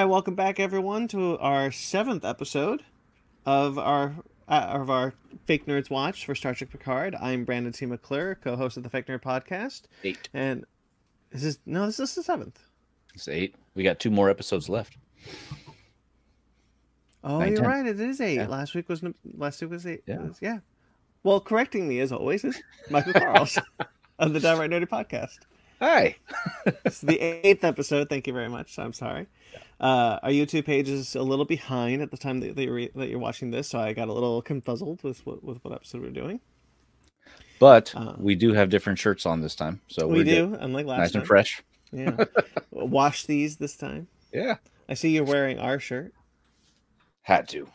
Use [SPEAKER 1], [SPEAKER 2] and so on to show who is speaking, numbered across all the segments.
[SPEAKER 1] right, welcome back everyone to our seventh episode of our uh, of our Fake Nerds Watch for Star Trek Picard. I'm Brandon T. McClure, co-host of the Fake Nerd Podcast,
[SPEAKER 2] Eight.
[SPEAKER 1] and this is no, this is the seventh.
[SPEAKER 2] It's eight. We got two more episodes left.
[SPEAKER 1] Oh, you're
[SPEAKER 2] ten.
[SPEAKER 1] right. It is eight.
[SPEAKER 2] Yeah.
[SPEAKER 1] Last week was last week was eight.
[SPEAKER 2] Yeah.
[SPEAKER 1] was- yeah. Well, correcting me as always is Michael Karls of the Downright Nerdy Podcast.
[SPEAKER 2] Hi.
[SPEAKER 1] It's the eighth episode. Thank you very much. I'm sorry. Uh, our YouTube page is a little behind at the time that, that, you're, that you're watching this, so I got a little confuzzled with what, with what episode we're doing.
[SPEAKER 2] But
[SPEAKER 1] Uh,
[SPEAKER 2] we do have different shirts on this time, so
[SPEAKER 1] we do,
[SPEAKER 2] good.
[SPEAKER 1] unlike last
[SPEAKER 2] nice
[SPEAKER 1] time.
[SPEAKER 2] and fresh.
[SPEAKER 1] Yeah. Wash these this time.
[SPEAKER 2] Yeah.
[SPEAKER 1] I see you're wearing our shirt.
[SPEAKER 2] Had to.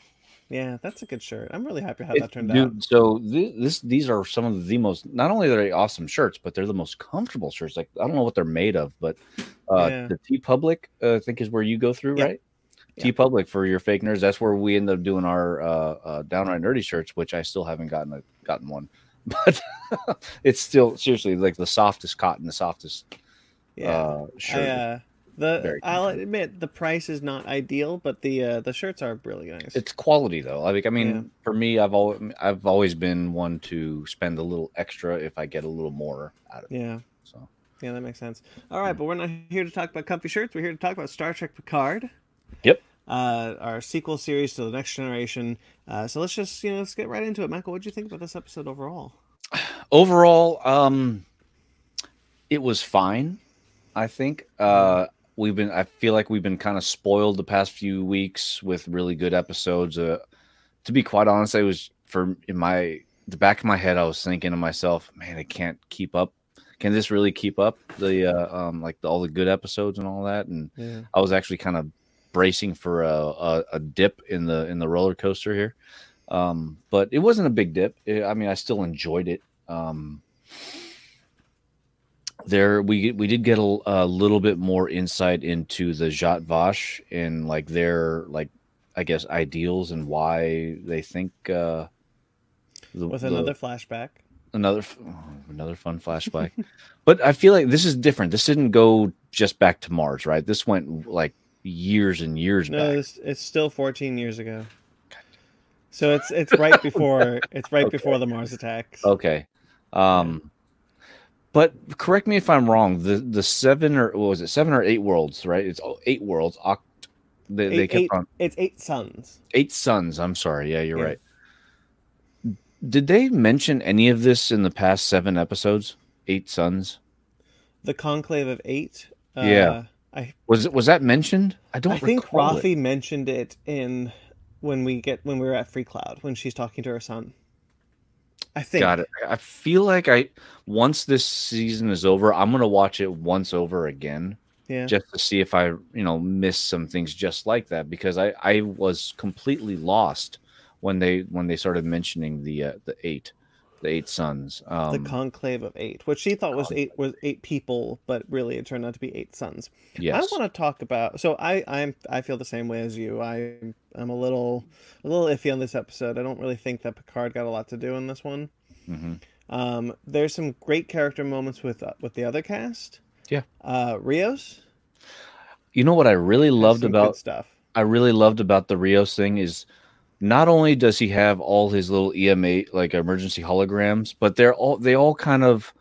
[SPEAKER 1] Yeah, that's a good shirt. I'm really happy how
[SPEAKER 2] It-
[SPEAKER 1] that turned
[SPEAKER 2] dude,
[SPEAKER 1] out.
[SPEAKER 2] So th- this these are some of the most not only are they awesome shirts, but they're the most comfortable shirts. Like I don't know what they're made of, but uh
[SPEAKER 1] Yeah.
[SPEAKER 2] the TeePublic uh, I think is where you go through,
[SPEAKER 1] Yeah.
[SPEAKER 2] right?
[SPEAKER 1] Yeah.
[SPEAKER 2] TeePublic for your fake nerds. That's where we end up doing our uh, uh downright nerdy shirts, which I still haven't gotten a, gotten one. But it's still seriously like the softest cotton, the softest
[SPEAKER 1] Yeah.
[SPEAKER 2] uh shirt.
[SPEAKER 1] I, uh, the I'll admit the price is not ideal, but the uh, the shirts are really nice.
[SPEAKER 2] it's quality though. Like I mean,
[SPEAKER 1] Yeah.
[SPEAKER 2] for me, I've always I've always been one to spend a little extra if I get a little more out of it.
[SPEAKER 1] yeah.
[SPEAKER 2] So
[SPEAKER 1] Yeah, that makes sense. All right, but we're not here to talk about comfy shirts. We're here to talk about Star Trek Picard.
[SPEAKER 2] Yep.
[SPEAKER 1] Uh, our sequel series to the Next Generation. Uh, so let's just you know let's get right into it. Michael, what do you think about this episode overall?
[SPEAKER 2] overall, um, it was fine. I think uh, we've been. I feel like we've been kind of spoiled the past few weeks with really good episodes. Uh, to be quite honest, I was for in my the back of my head, I was thinking to myself, "Man, I can't keep up. Can this really keep up the uh, um like the, all the good episodes and all that?" And
[SPEAKER 1] Yeah.
[SPEAKER 2] I was actually kind of bracing for a, a, a dip in the in the roller coaster here, um, but it wasn't a big dip. I I mean, I still enjoyed it. Um, there, we we did get a, a little bit more insight into the Zhat Vash and like their like I guess ideals and why they think uh, the,
[SPEAKER 1] With
[SPEAKER 2] the-
[SPEAKER 1] another flashback.
[SPEAKER 2] another oh, another fun flashback. but I feel like this is different. This didn't go just back to Mars, right? This went like years and years
[SPEAKER 1] No,
[SPEAKER 2] back.
[SPEAKER 1] it's, it's still 14 years ago. So it's it's right before it's right
[SPEAKER 2] Okay.
[SPEAKER 1] before the Mars attacks.
[SPEAKER 2] Okay. Um but correct me if I'm wrong. The the seven or what was it? Seven or eight worlds, right? It's eight worlds. Oct- they, they kept
[SPEAKER 1] eight-
[SPEAKER 2] on
[SPEAKER 1] It's eight suns.
[SPEAKER 2] eight suns. I'm sorry. Yeah, you're
[SPEAKER 1] Yeah.
[SPEAKER 2] right. Did they mention any of this in the past seven episodes? Eight suns.
[SPEAKER 1] The conclave of eight. Uh,
[SPEAKER 2] Yeah.
[SPEAKER 1] I
[SPEAKER 2] Was it was that mentioned? I don't
[SPEAKER 1] I think. Raffi mentioned it in when we get when we were at Freecloud when she's talking to her son. I think.
[SPEAKER 2] Got it. I feel like I once this season is over, I'm gonna watch it once over again
[SPEAKER 1] Yeah.
[SPEAKER 2] just to see if I, you know, miss some things just like that because I I was completely lost when they when they started mentioning the uh, the eight the eight suns. Um,
[SPEAKER 1] the conclave of eight, which she thought was eight was eight people, but really it turned out to be eight suns.
[SPEAKER 2] yes.
[SPEAKER 1] I want to talk about. So I I'm I feel the same way as you. I I'm a little a little iffy on this episode. I don't really think that Picard got a lot to do in this one.
[SPEAKER 2] Mhm.
[SPEAKER 1] Um, there's some great character moments with uh, with the other cast.
[SPEAKER 2] Yeah.
[SPEAKER 1] Uh, Rios
[SPEAKER 2] You know what I really loved about
[SPEAKER 1] stuff.
[SPEAKER 2] I really loved about the Rios thing is not only does he have all his little EMH like emergency holograms, but they're all they all kind of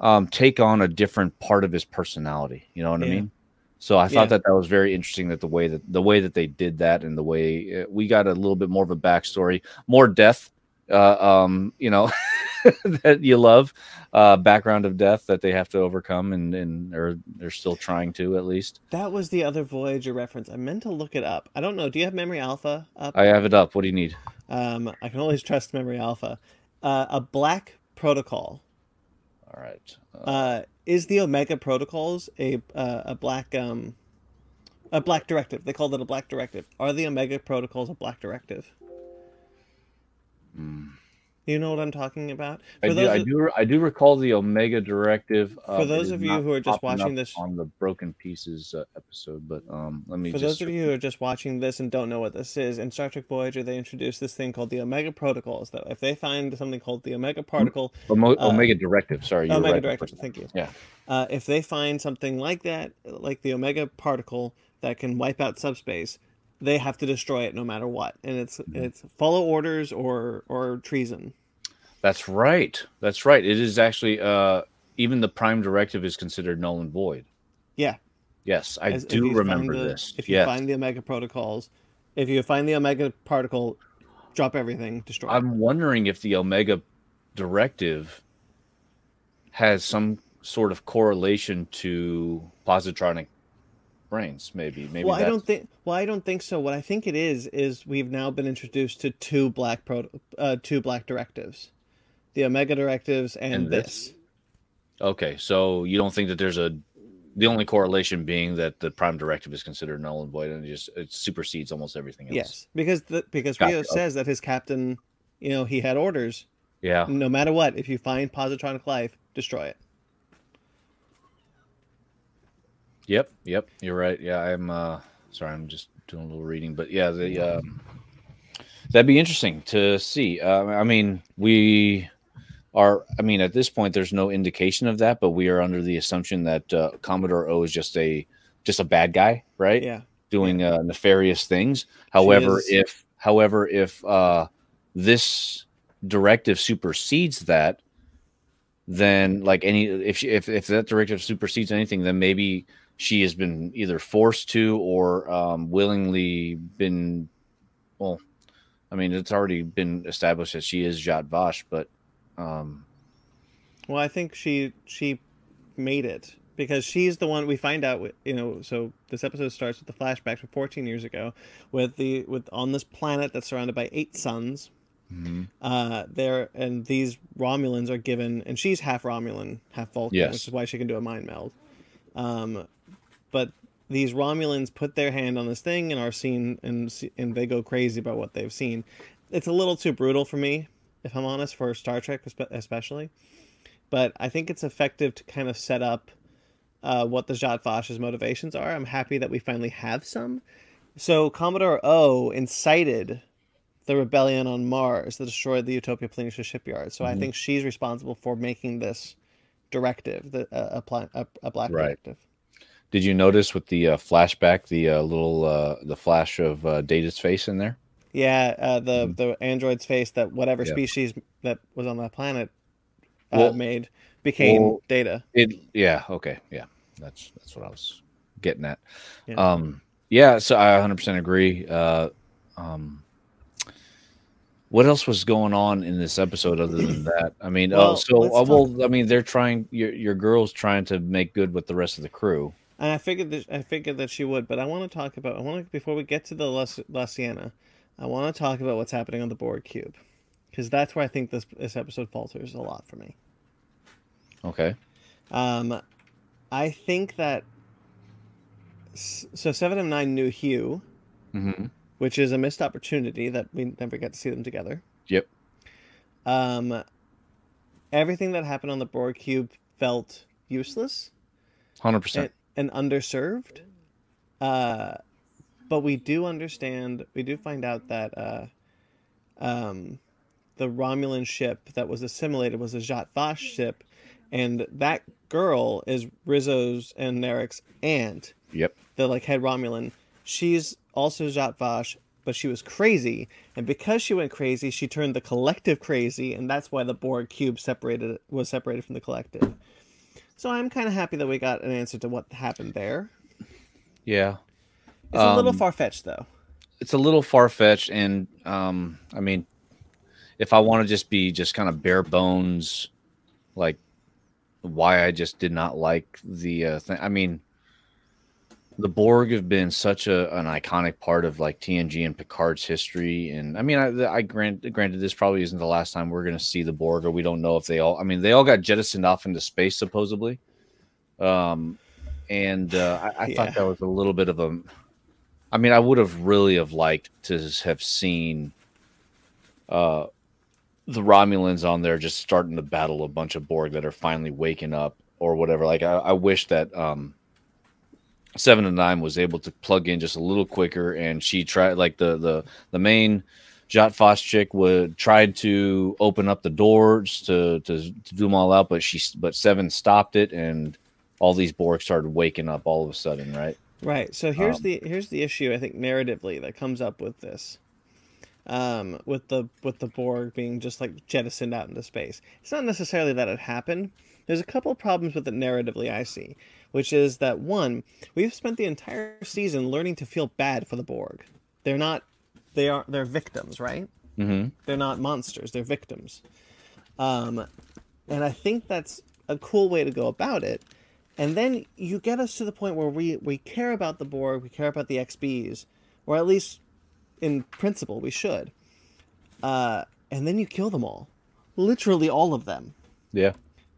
[SPEAKER 2] um, take on a different part of his personality. You know what I mean? So I thought
[SPEAKER 1] Yeah.
[SPEAKER 2] that that was very interesting that the way that the way that they did that and the way uh, we got a little bit more of a backstory, more death, uh, um, you know, that you love, uh, background of death that they have to overcome and and or they're still trying to at least.
[SPEAKER 1] That was the other Voyager reference. I meant to look it up. I don't know. Do you have Memory Alpha up?
[SPEAKER 2] I have it up. What do you need?
[SPEAKER 1] Um, I can always trust Memory Alpha. Uh, a black protocol.
[SPEAKER 2] All right.
[SPEAKER 1] Uh, is the Omega protocols a uh, a black um a black directive? They called it a black directive. Are the Omega protocols a black directive?
[SPEAKER 2] Hmm.
[SPEAKER 1] You know what I'm talking about.
[SPEAKER 2] I
[SPEAKER 1] For
[SPEAKER 2] do,
[SPEAKER 1] those
[SPEAKER 2] I do. I do recall the Omega Directive.
[SPEAKER 1] For
[SPEAKER 2] um,
[SPEAKER 1] those of you who are just watching this-
[SPEAKER 2] on the Broken Pieces uh, episode, but um, let me
[SPEAKER 1] For
[SPEAKER 2] just.
[SPEAKER 1] those of you who are just watching this and don't know what this is, in Star Trek Voyager, they introduced this thing called the Omega Protocols. That if they find something called the Omega Particle,
[SPEAKER 2] Omo-
[SPEAKER 1] uh,
[SPEAKER 2] Omega Directive. Sorry, you
[SPEAKER 1] Omega
[SPEAKER 2] right.
[SPEAKER 1] Directive. Thank you.
[SPEAKER 2] Yeah.
[SPEAKER 1] Uh, if they find something like that, like the Omega Particle, that can wipe out subspace, they have to destroy it no matter what, and it's
[SPEAKER 2] Mm-hmm.
[SPEAKER 1] it's follow orders or or treason.
[SPEAKER 2] That's right. That's right. It is actually uh even the prime directive is considered null and void.
[SPEAKER 1] Yeah.
[SPEAKER 2] Yes, I
[SPEAKER 1] As-
[SPEAKER 2] do remember
[SPEAKER 1] the-
[SPEAKER 2] this.
[SPEAKER 1] If you
[SPEAKER 2] yes.
[SPEAKER 1] find the omega protocols, if you find the omega particle, drop everything, destroy.
[SPEAKER 2] I'm wondering if the Omega directive has some sort of correlation to positronic brains. Maybe, maybe.
[SPEAKER 1] well, I don't think. Well, I don't think so. What I think it is is we've now been introduced to two black pro, uh, two black directives, the omega directives and,
[SPEAKER 2] And this?
[SPEAKER 1] this.
[SPEAKER 2] Okay, so you don't think that there's a the only correlation being that the prime directive is considered null and void and it just it supersedes almost everything else.
[SPEAKER 1] Yes, because the because
[SPEAKER 2] Gotcha.
[SPEAKER 1] Rio says that his captain, you know, he had orders.
[SPEAKER 2] Yeah.
[SPEAKER 1] No matter what, if you find positronic life, destroy it.
[SPEAKER 2] Yep. Yep. You're right. Yeah. I'm. uh Sorry, I'm just doing a little reading, but yeah, the um, that'd be interesting to see. Uh, I mean, we are. I mean, at this point, there's no indication of that, but we are under the assumption that uh, Commodore O is just a just a bad guy, right?
[SPEAKER 1] Yeah.
[SPEAKER 2] doing uh, nefarious things. However, if however if uh, this directive supersedes that, then like any if she, if if that directive supersedes anything, then maybe she has been either forced to or um, willingly been. Well, I mean, it's already been established that she is Zhat Vash, but um,
[SPEAKER 1] Well, I think she she made it because she's the one we find out. You know, so this episode starts with the flashback from 14 years ago, with the with on this planet that's surrounded by eight suns. Uh, there and these Romulans are given, and she's half Romulan, half Vulcan,
[SPEAKER 2] Yes.
[SPEAKER 1] which is why she can do a mind meld. Um, but these Romulans put their hand on this thing and are seen, and and they go crazy about what they've seen. It's a little too brutal for me, if I'm honest, for Star Trek especially. But I think it's effective to kind of set up uh, what the Zhat Vash's motivations are. I'm happy that we finally have some. So Commodore O incited the rebellion on Mars that destroyed the Utopia Planitia shipyard. So I
[SPEAKER 2] Mhm.
[SPEAKER 1] think she's responsible for making this directive, the, uh, a, a, a black
[SPEAKER 2] Right.
[SPEAKER 1] directive.
[SPEAKER 2] Did you notice with the uh, flashback the uh, little uh, the flash of uh, Data's face in there?
[SPEAKER 1] Yeah, uh, the
[SPEAKER 2] Mhm.
[SPEAKER 1] the android's face that whatever
[SPEAKER 2] Yeah.
[SPEAKER 1] species that was on that planet uh,
[SPEAKER 2] Well-
[SPEAKER 1] made became
[SPEAKER 2] well-
[SPEAKER 1] Data.
[SPEAKER 2] It yeah okay yeah that's that's what I was getting at.
[SPEAKER 1] Yeah.
[SPEAKER 2] Um yeah, so I 100% agree. Uh, um, what else was going on in this episode other than that? I mean,
[SPEAKER 1] Well,
[SPEAKER 2] oh, so uh, well, I mean, they're trying. Your your girl's trying to make good with the rest of the crew.
[SPEAKER 1] And I figured that I figured that she would, but I want to talk about I want to before we get to the La, La Sirena, I want to talk about what's happening on the Borg cube, because that's where I think this this episode falters a lot for me.
[SPEAKER 2] Okay.
[SPEAKER 1] Um, I think that so Seven of Nine knew Hugh,
[SPEAKER 2] hmm
[SPEAKER 1] which is a missed opportunity that we never get to see them together.
[SPEAKER 2] Yep.
[SPEAKER 1] Um, everything that happened on the Borg cube felt useless.
[SPEAKER 2] Hundred percent.
[SPEAKER 1] And, underserved. Uh, but we do understand, we do find out that uh, um, the Romulan ship that was assimilated was a Zhat Vash ship, and that girl is Rizzo's and Narek's aunt,
[SPEAKER 2] Yep.
[SPEAKER 1] the like head Romulan. She's also Zhat Vash, but she was crazy, and because she went crazy, she turned the collective crazy, and that's why the Borg cube separated was separated from the collective. So I'm kind of happy that we got an answer to what happened there.
[SPEAKER 2] Yeah.
[SPEAKER 1] It's a little
[SPEAKER 2] Um,
[SPEAKER 1] far fetched, though.
[SPEAKER 2] It's a little far fetched, and um, I mean, if I want to just be just kind of bare bones, like why I just did not like the uh, thing. I mean, the Borg have been such a an iconic part of like TNG and Picard's history, and I mean, I, I grant granted this probably isn't the last time we're going to see the Borg, or we don't know if they all. I mean, they all got jettisoned off into space supposedly, um, and uh, I, I
[SPEAKER 1] Yeah.
[SPEAKER 2] thought that was a little bit of a. I mean, I would have really have liked to have seen uh, the Romulans on there just starting to battle a bunch of Borg that are finally waking up or whatever. Like, I, I wish that um, Seven and Nine was able to plug in just a little quicker, and she tried like the the the main. Zhat Vash chick would tried to open up the doors to, to to do them all out, but she but Seven stopped it, and all these Borg started waking up all of a sudden, right?
[SPEAKER 1] Right. So here's
[SPEAKER 2] Um,
[SPEAKER 1] the here's the issue I think narratively that comes up with this. Um, with the with the Borg being just like jettisoned out into space. It's not necessarily that it happened. There's a couple problems with it narratively I see, which is that one, we've spent the entire season learning to feel bad for the Borg. They're not they are they're victims, right?
[SPEAKER 2] Mm-hmm.
[SPEAKER 1] They're not monsters, they're victims. Um, and I think that's a cool way to go about it. And then you get us to the point where we, we care about the Borg, we care about the XBs, or at least in principle we should. Uh, and then you kill them all. Literally all of them.
[SPEAKER 2] Yeah.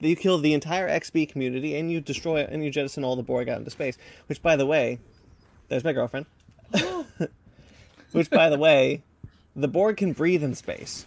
[SPEAKER 1] You kill the entire XB community and you destroy and you jettison all the Borg out into space. Which, by the way, there's my girlfriend. Which, by the way, the Borg can breathe in space.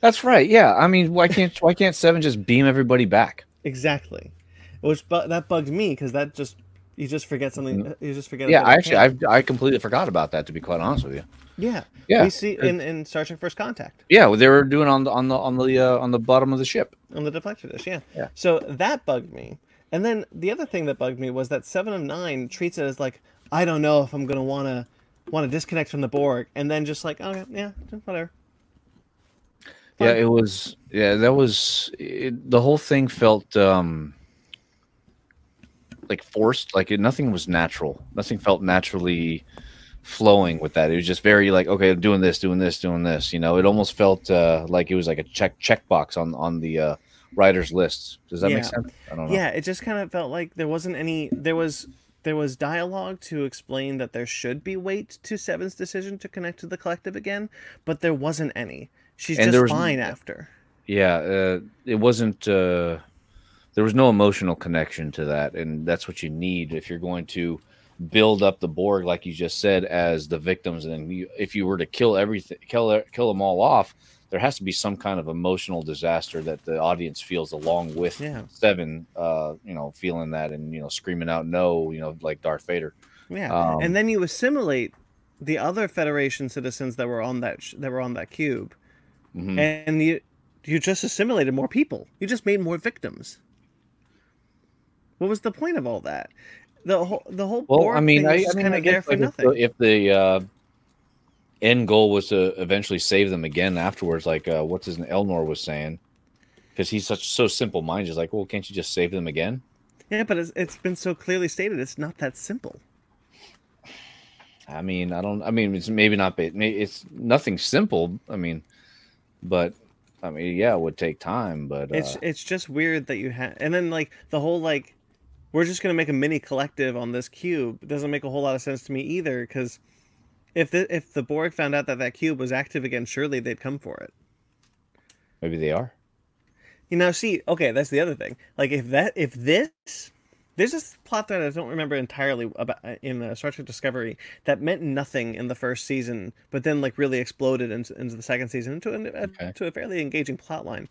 [SPEAKER 2] That's right. Yeah. I mean, why can't why can't Seven just beam everybody back?
[SPEAKER 1] Exactly. Which bu- that bugged me because that just you just forget something. You just forget.
[SPEAKER 2] Mm-hmm. Yeah, actually. I I completely forgot about that to be quite honest with you.
[SPEAKER 1] yeah
[SPEAKER 2] Yeah.
[SPEAKER 1] We see in, in Star Trek First Contact
[SPEAKER 2] Yeah, well, they were doing on the on the on the uh, on the bottom of the ship.
[SPEAKER 1] on the deflector dish. Yeah.
[SPEAKER 2] Yeah.
[SPEAKER 1] So that bugged me. And then the other thing that bugged me was that Seven of Nine treats it as like I don't know if I'm gonna wanna want to disconnect from the Borg, and then just like okay, yeah, whatever.
[SPEAKER 2] Yeah, it was. Yeah, that was. It, the whole thing felt um like forced. Like it, nothing was natural. Nothing felt naturally flowing with that. It was just very like, okay, I'm doing this, doing this, doing this. You know, it almost felt uh, like it was like a check checkbox on on the uh, writer's list. Does that
[SPEAKER 1] Yeah.
[SPEAKER 2] make sense? I don't know.
[SPEAKER 1] Yeah, it just kind of felt like there wasn't any. There was there was dialogue to explain that there should be weight to Seven's decision to connect to the collective again, but there wasn't any. She's
[SPEAKER 2] And
[SPEAKER 1] just fine after.
[SPEAKER 2] yeah uh, it wasn't uh, there was no emotional connection to that and that's what you need if you're going to build up the borg like you just said as the victims and you, if you were to kill everything kill kill them all off there has to be some kind of emotional disaster that the audience feels along with
[SPEAKER 1] Yeah.
[SPEAKER 2] seven uh you know feeling that and you know screaming out no you know like darth vader
[SPEAKER 1] Yeah,
[SPEAKER 2] Um,
[SPEAKER 1] and then you assimilate the other Federation citizens that were on that sh- that were on that cube,
[SPEAKER 2] Mhm.
[SPEAKER 1] and you you just assimilated more people. You just made more victims. What was the point of all that? The whole the whole
[SPEAKER 2] Well, I mean,
[SPEAKER 1] thing
[SPEAKER 2] I, I mean,
[SPEAKER 1] kind
[SPEAKER 2] I
[SPEAKER 1] of there
[SPEAKER 2] guess
[SPEAKER 1] for
[SPEAKER 2] like, if if the uh, end goal was to eventually save them again afterwards, like uh, what's his Elnor was saying, because he's such so simple minded, he's like, well, can't you just save them again?
[SPEAKER 1] Yeah, but it's, it's been so clearly stated it's not that simple.
[SPEAKER 2] I mean, I don't. I mean, it's maybe not. It's nothing simple. I mean, but I mean, yeah, it would take time. But
[SPEAKER 1] It's
[SPEAKER 2] uh,
[SPEAKER 1] it's just weird that you have, and then like the whole like, we're just gonna make a mini collective on this cube. It doesn't make a whole lot of sense to me either, because if the if the Borg found out that that cube was active again, surely they'd come for it.
[SPEAKER 2] maybe they are.
[SPEAKER 1] You know, see, okay, that's the other thing. Like if that if this there's this plot thread I don't remember entirely about in uh, Star Trek Discovery that meant nothing in the first season, but then like really exploded into, into the second season into a,
[SPEAKER 2] Okay.
[SPEAKER 1] to a fairly engaging plot line.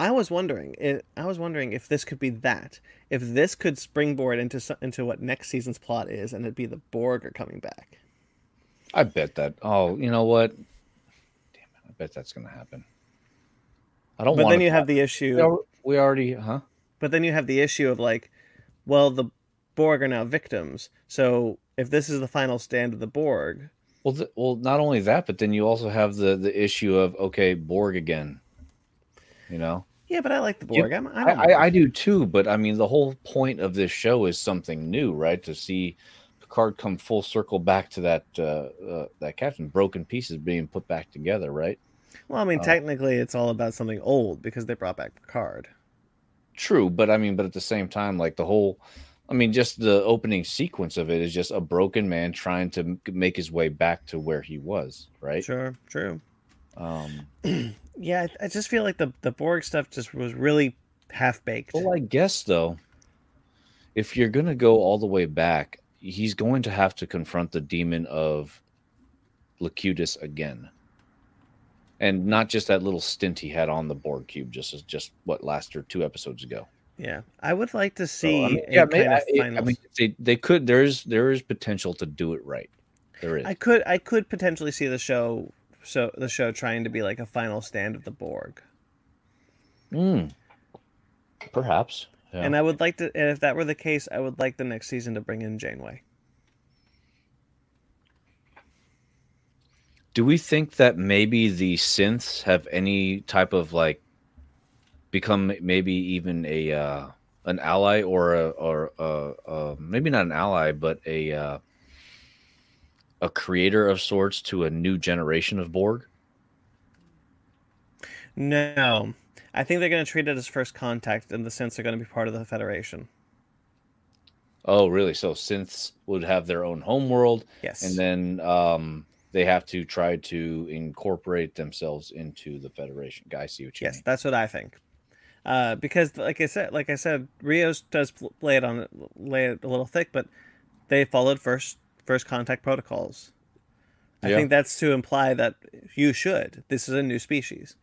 [SPEAKER 1] I was wondering, it, I was wondering if this could be that, if this could springboard into into what next season's plot is, and it'd be the Borg are coming back.
[SPEAKER 2] I bet that. Oh, you know what? Damn it! I bet that's gonna happen. I don't.
[SPEAKER 1] But then you have the issue.
[SPEAKER 2] We already, huh?
[SPEAKER 1] But then you have the issue of like, well, the Borg are now victims. So if this is the final stand of the Borg,
[SPEAKER 2] Well, th- well, not only that, but then you also have the the issue of okay, Borg again. You know,
[SPEAKER 1] yeah, but I like the
[SPEAKER 2] You-
[SPEAKER 1] Borg. I'm, I,
[SPEAKER 2] I,
[SPEAKER 1] don't
[SPEAKER 2] I. I do too. But I mean, the whole point of this show is something new, right? To see Picard come full circle back to that uh, uh, that captain, broken pieces being put back together, right?
[SPEAKER 1] well, I mean,
[SPEAKER 2] uh,
[SPEAKER 1] technically, it's all about something old because they brought back Picard.
[SPEAKER 2] True, but I mean, but at the same time, like the whole, I mean, just the opening sequence of it is just a broken man trying to make his way back to where he was, right?
[SPEAKER 1] Sure, true.
[SPEAKER 2] Um,
[SPEAKER 1] Yeah, I, I just feel like the the Borg stuff just was really half baked.
[SPEAKER 2] Well, I guess though, if you're gonna go all the way back, he's going to have to confront the demon of Locutus again, and not just that little stint he had on the Borg cube, just as just what last or two episodes ago.
[SPEAKER 1] Yeah, I would like to
[SPEAKER 2] So,
[SPEAKER 1] see
[SPEAKER 2] I mean, yeah,
[SPEAKER 1] kind
[SPEAKER 2] may-
[SPEAKER 1] of
[SPEAKER 2] I, I mean, they, they could. There is there is potential to do it right. There is.
[SPEAKER 1] I could I could potentially see the show so the show trying to be like a final stand of the Borg.
[SPEAKER 2] Hmm. Perhaps. Yeah.
[SPEAKER 1] And I would like to, and if that were the case, I would like the next season to bring in Janeway.
[SPEAKER 2] Do we think that maybe the synths have any type of like become maybe even a uh, an ally or a or a, uh, maybe not an ally but a uh, a creator of sorts to a new generation of Borg?
[SPEAKER 1] No, I think they're going to treat it as first contact in the sense they're going to be part of the Federation.
[SPEAKER 2] Oh, really? So synths would have their own homeworld,
[SPEAKER 1] Yes.
[SPEAKER 2] and then um, they have to try to incorporate themselves into the Federation. Guy, see what you
[SPEAKER 1] yes,
[SPEAKER 2] mean.
[SPEAKER 1] that's what I think. Uh, because, like I said, like I said, Rios does lay it on lay it a little thick, but they followed first first contact protocols. I
[SPEAKER 2] Yeah.
[SPEAKER 1] think that's to imply that you should. This is a new species.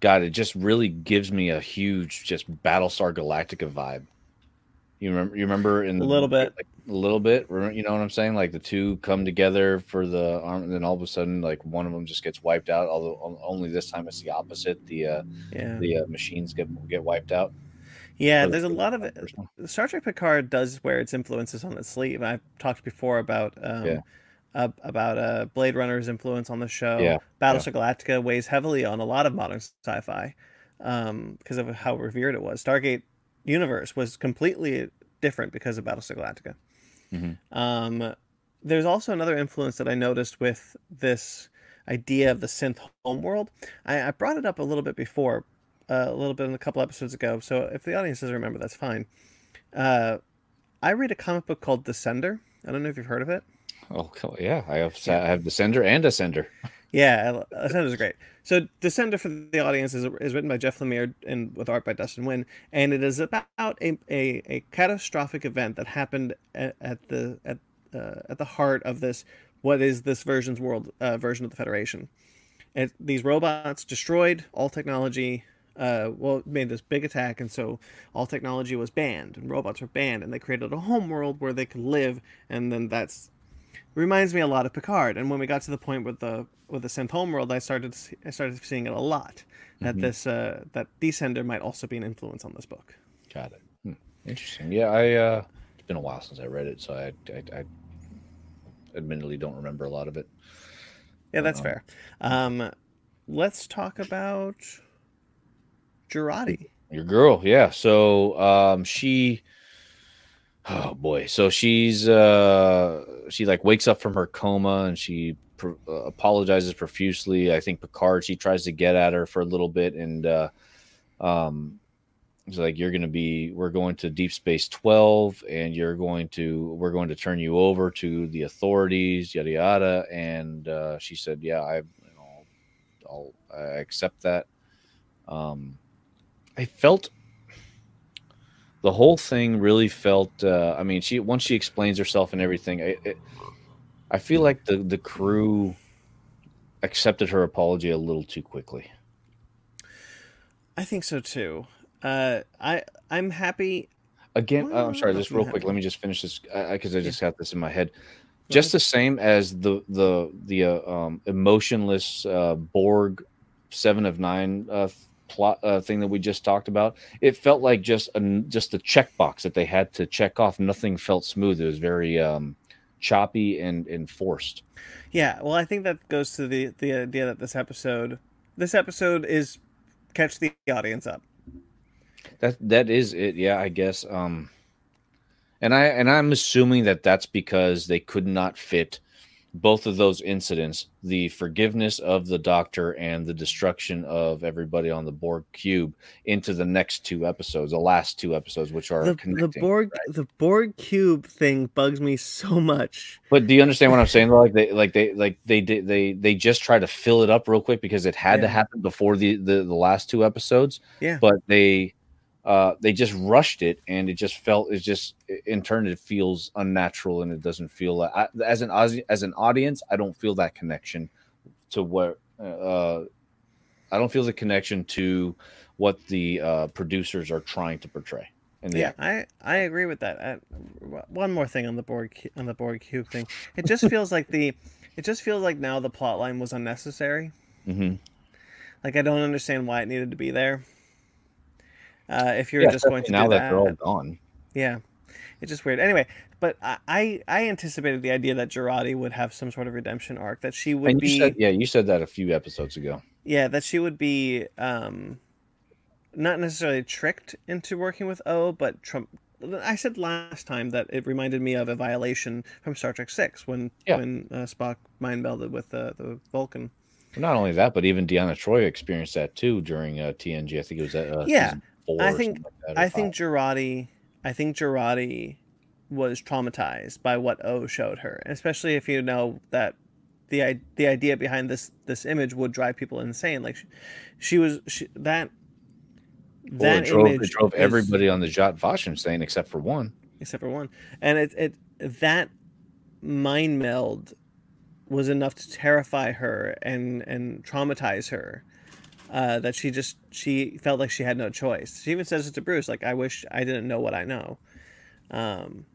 [SPEAKER 2] God, it just really gives me a huge just Battlestar Galactica vibe. You remember? You remember in
[SPEAKER 1] A little bit.
[SPEAKER 2] like, a little bit. You know what I'm saying? Like the two come together for the arm, and then all of a sudden, like one of them just gets wiped out. Although only this time it's the opposite. The uh,
[SPEAKER 1] Yeah.
[SPEAKER 2] the uh, machines get get wiped out.
[SPEAKER 1] Yeah,
[SPEAKER 2] the-
[SPEAKER 1] there's a lot of it. Star Trek Picard does wear its influences on its sleeve. I've talked before about um,
[SPEAKER 2] Yeah.
[SPEAKER 1] ab- about uh, Blade Runner's influence on the show.
[SPEAKER 2] Yeah,
[SPEAKER 1] Battlestar Galactica weighs heavily on a lot of modern sci-fi um, because of how revered it was. Stargate Universe was completely different because of Battlestar Galactica.
[SPEAKER 2] Mhm.
[SPEAKER 1] Um, there's also another influence that I noticed with this idea of the synth homeworld. I, I brought it up a little bit before, uh, a little bit in a couple episodes ago. So if the audience doesn't remember, that's fine. Uh, I read a comic book called Descender. I don't know if you've heard of it.
[SPEAKER 2] Oh cool. yeah, I have I have Descender and Ascender.
[SPEAKER 1] Yeah, Descender is great. So Descender for the audience is, is written by Jeff Lemire and with art by Dustin Nguyen, and it is about a, a, a catastrophic event that happened at, at the at uh, at the heart of this what is this version's world uh, version of the Federation. And these robots destroyed all technology. Uh, well, made this big attack, and so all technology was banned, and robots were banned, and they created a home world where they could live, and then that's reminds me a lot of Picard. And when we got to the point with the with the synth homeworld, I started see, I started seeing it a lot. That
[SPEAKER 2] Mhm.
[SPEAKER 1] this uh, that Descender might also be an influence on this book.
[SPEAKER 2] Got it. Hmm. Interesting. Yeah, I. uh It's been a while since I read it, so I, I, I admittedly don't remember a lot of it.
[SPEAKER 1] Yeah, that's
[SPEAKER 2] Uh-huh.
[SPEAKER 1] fair. Um, let's talk about Jurati.
[SPEAKER 2] Your girl, yeah. So um she oh boy. So she's uh she like wakes up from her coma and she uh, apologizes profusely. I think Picard she tries to get at her for a little bit and uh um it's like you're going to be we're going to deep space 12 and you're going to we're going to turn you over to the authorities yada yada and uh she said yeah i you know i'll i accept that um I felt the whole thing really felt. Uh, I mean, she once she explains herself and everything, I, it, I feel like the the crew accepted her apology a little too quickly.
[SPEAKER 1] I think so too. Uh, I I'm happy.
[SPEAKER 2] Again, uh, I'm sorry, just real quick.
[SPEAKER 1] happy.
[SPEAKER 2] Let me just finish this because I just got this in my head. Just the same as the the the uh, um, emotionless uh, Borg Seven of Nine uh, plot uh, thing that we just talked about. It felt like just a just a checkbox that they had to check off. Nothing felt smooth. It was very um, choppy and and forced.
[SPEAKER 1] Yeah, well, I think that goes to the the idea that this episode this episode is catch the audience up.
[SPEAKER 2] That that is it. Yeah, I guess. Um, and I and I'm assuming that that's because they could not fit both of those incidents, the forgiveness of the doctor and the destruction of everybody on the Borg cube, into the next two episodes, the last two episodes, which are
[SPEAKER 1] The, the. Borg the Borg cube thing bugs me so much.
[SPEAKER 2] But do you understand what I'm saying? Like they, like they, like they did, they, they just try to fill it up real quick because it had to happen before the, the the last two episodes.
[SPEAKER 1] Yeah.
[SPEAKER 2] But they, uh, they just rushed it, and it just felt, it's just in turn, it feels unnatural, and it doesn't feel like I, as an as an audience, I don't feel that connection to what, uh, I don't feel the connection to what the uh, producers are trying to portray. And
[SPEAKER 1] Yeah, I I agree with that. Uh, one more thing on the board on the Borg cube thing. It just feels like the it just feels like now the plot line was unnecessary.
[SPEAKER 2] hmm
[SPEAKER 1] Like I don't understand why it needed to be there. Uh, if you're
[SPEAKER 2] Yeah,
[SPEAKER 1] just going to
[SPEAKER 2] now that,
[SPEAKER 1] that,
[SPEAKER 2] they're all gone.
[SPEAKER 1] yeah, it's just weird. Anyway, but I I anticipated the idea that Jurati would have some sort of redemption arc that she would
[SPEAKER 2] And
[SPEAKER 1] be
[SPEAKER 2] you said, yeah, you said that a few episodes ago.
[SPEAKER 1] yeah that she would be um not necessarily tricked into working with O, but Trump. I said last time that it reminded me of a violation from Star Trek Six when
[SPEAKER 2] Yeah.
[SPEAKER 1] when uh, Spock mind melded with uh, the Vulcan.
[SPEAKER 2] Not only that, but even Deanna Troi experienced that too during uh, TNG. I think it was at uh,
[SPEAKER 1] Yeah,
[SPEAKER 2] season four
[SPEAKER 1] I think-
[SPEAKER 2] like
[SPEAKER 1] I think
[SPEAKER 2] five.
[SPEAKER 1] Jurati, I think Jurati was traumatized by what O showed her, especially if you know that the the idea behind this this image would drive people insane. Like she, she was she, that
[SPEAKER 2] Well,
[SPEAKER 1] that
[SPEAKER 2] it drove,
[SPEAKER 1] image
[SPEAKER 2] it drove
[SPEAKER 1] is-
[SPEAKER 2] everybody on the Zhat Vash saying except for one.
[SPEAKER 1] except for one, and it it that mind meld was enough to terrify her and and traumatize her. Uh, that she just she felt like she had no choice. She even says it to Bruce, like, "I wish I didn't know what I know." Um,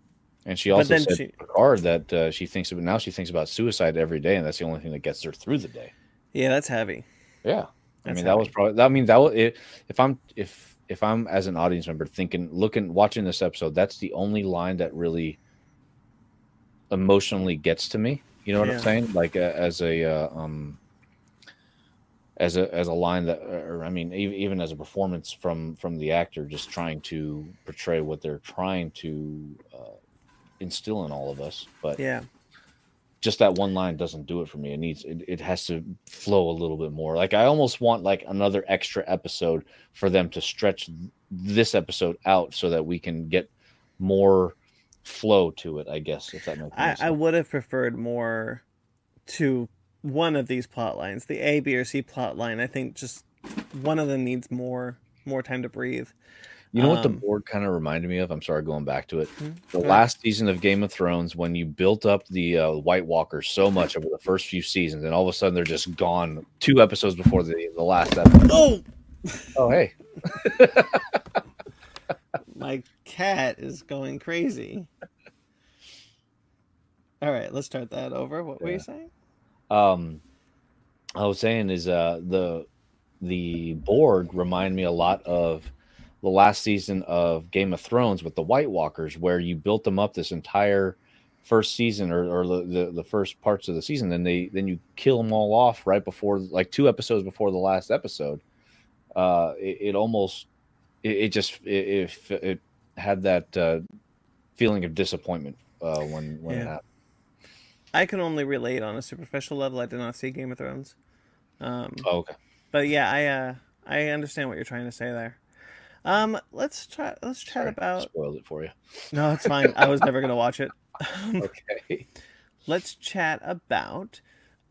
[SPEAKER 2] And she also said
[SPEAKER 1] she-
[SPEAKER 2] Picard that uh, she thinks about now she thinks about suicide every day, and that's the only thing that gets her through the day.
[SPEAKER 1] yeah, that's heavy.
[SPEAKER 2] Yeah, I
[SPEAKER 1] That's
[SPEAKER 2] mean that was probably. I mean that was it, if I'm if if I'm as an audience member thinking looking watching this episode, that's the only line that really emotionally gets to me. You know what
[SPEAKER 1] Yeah.
[SPEAKER 2] I'm saying? Like uh, as a uh, um as a as a line that or I mean even, even as a performance from from the actor just trying to portray what they're trying to uh, instill in all of us, but
[SPEAKER 1] Yeah,
[SPEAKER 2] just that one line doesn't do it for me. It needs it, it has to flow a little bit more. Like I almost want like another extra episode for them to stretch this episode out so that we can get more flow to it, I guess, if that makes
[SPEAKER 1] I,
[SPEAKER 2] sense.
[SPEAKER 1] I would have preferred more to one of these plot lines, the A, B, or C plot line. I think just one of them needs more more time to breathe.
[SPEAKER 2] you know what the
[SPEAKER 1] um,
[SPEAKER 2] Borg kind of reminded me of? I'm sorry going back to it.
[SPEAKER 1] Hmm?
[SPEAKER 2] The last season of Game of Thrones when you built up the uh, White Walkers so much over the first few seasons and all of a sudden they're just gone two episodes before the, the last episode.
[SPEAKER 1] Oh,
[SPEAKER 2] Oh, hey.
[SPEAKER 1] my cat is going crazy. All right, let's start that over. What were you saying?
[SPEAKER 2] Um i was saying is uh the the Borg remind me a lot of the last season of game of thrones with the white walkers where you built them up this entire first season or, or the, the the first parts of the season then they then you kill them all off right before like two episodes before the last episode. Uh it, it almost it, it just it, it it had that uh feeling of disappointment uh when when it happened
[SPEAKER 1] I can only relate on a superficial level. I did not see Game of Thrones. Um,
[SPEAKER 2] oh, okay
[SPEAKER 1] but yeah, I uh, I understand what you're trying to say there. Um, let's try. Let's chat
[SPEAKER 2] Sorry,
[SPEAKER 1] about.
[SPEAKER 2] spoiled it for you
[SPEAKER 1] No, it's fine. I was never gonna watch it.
[SPEAKER 2] Okay
[SPEAKER 1] let's chat about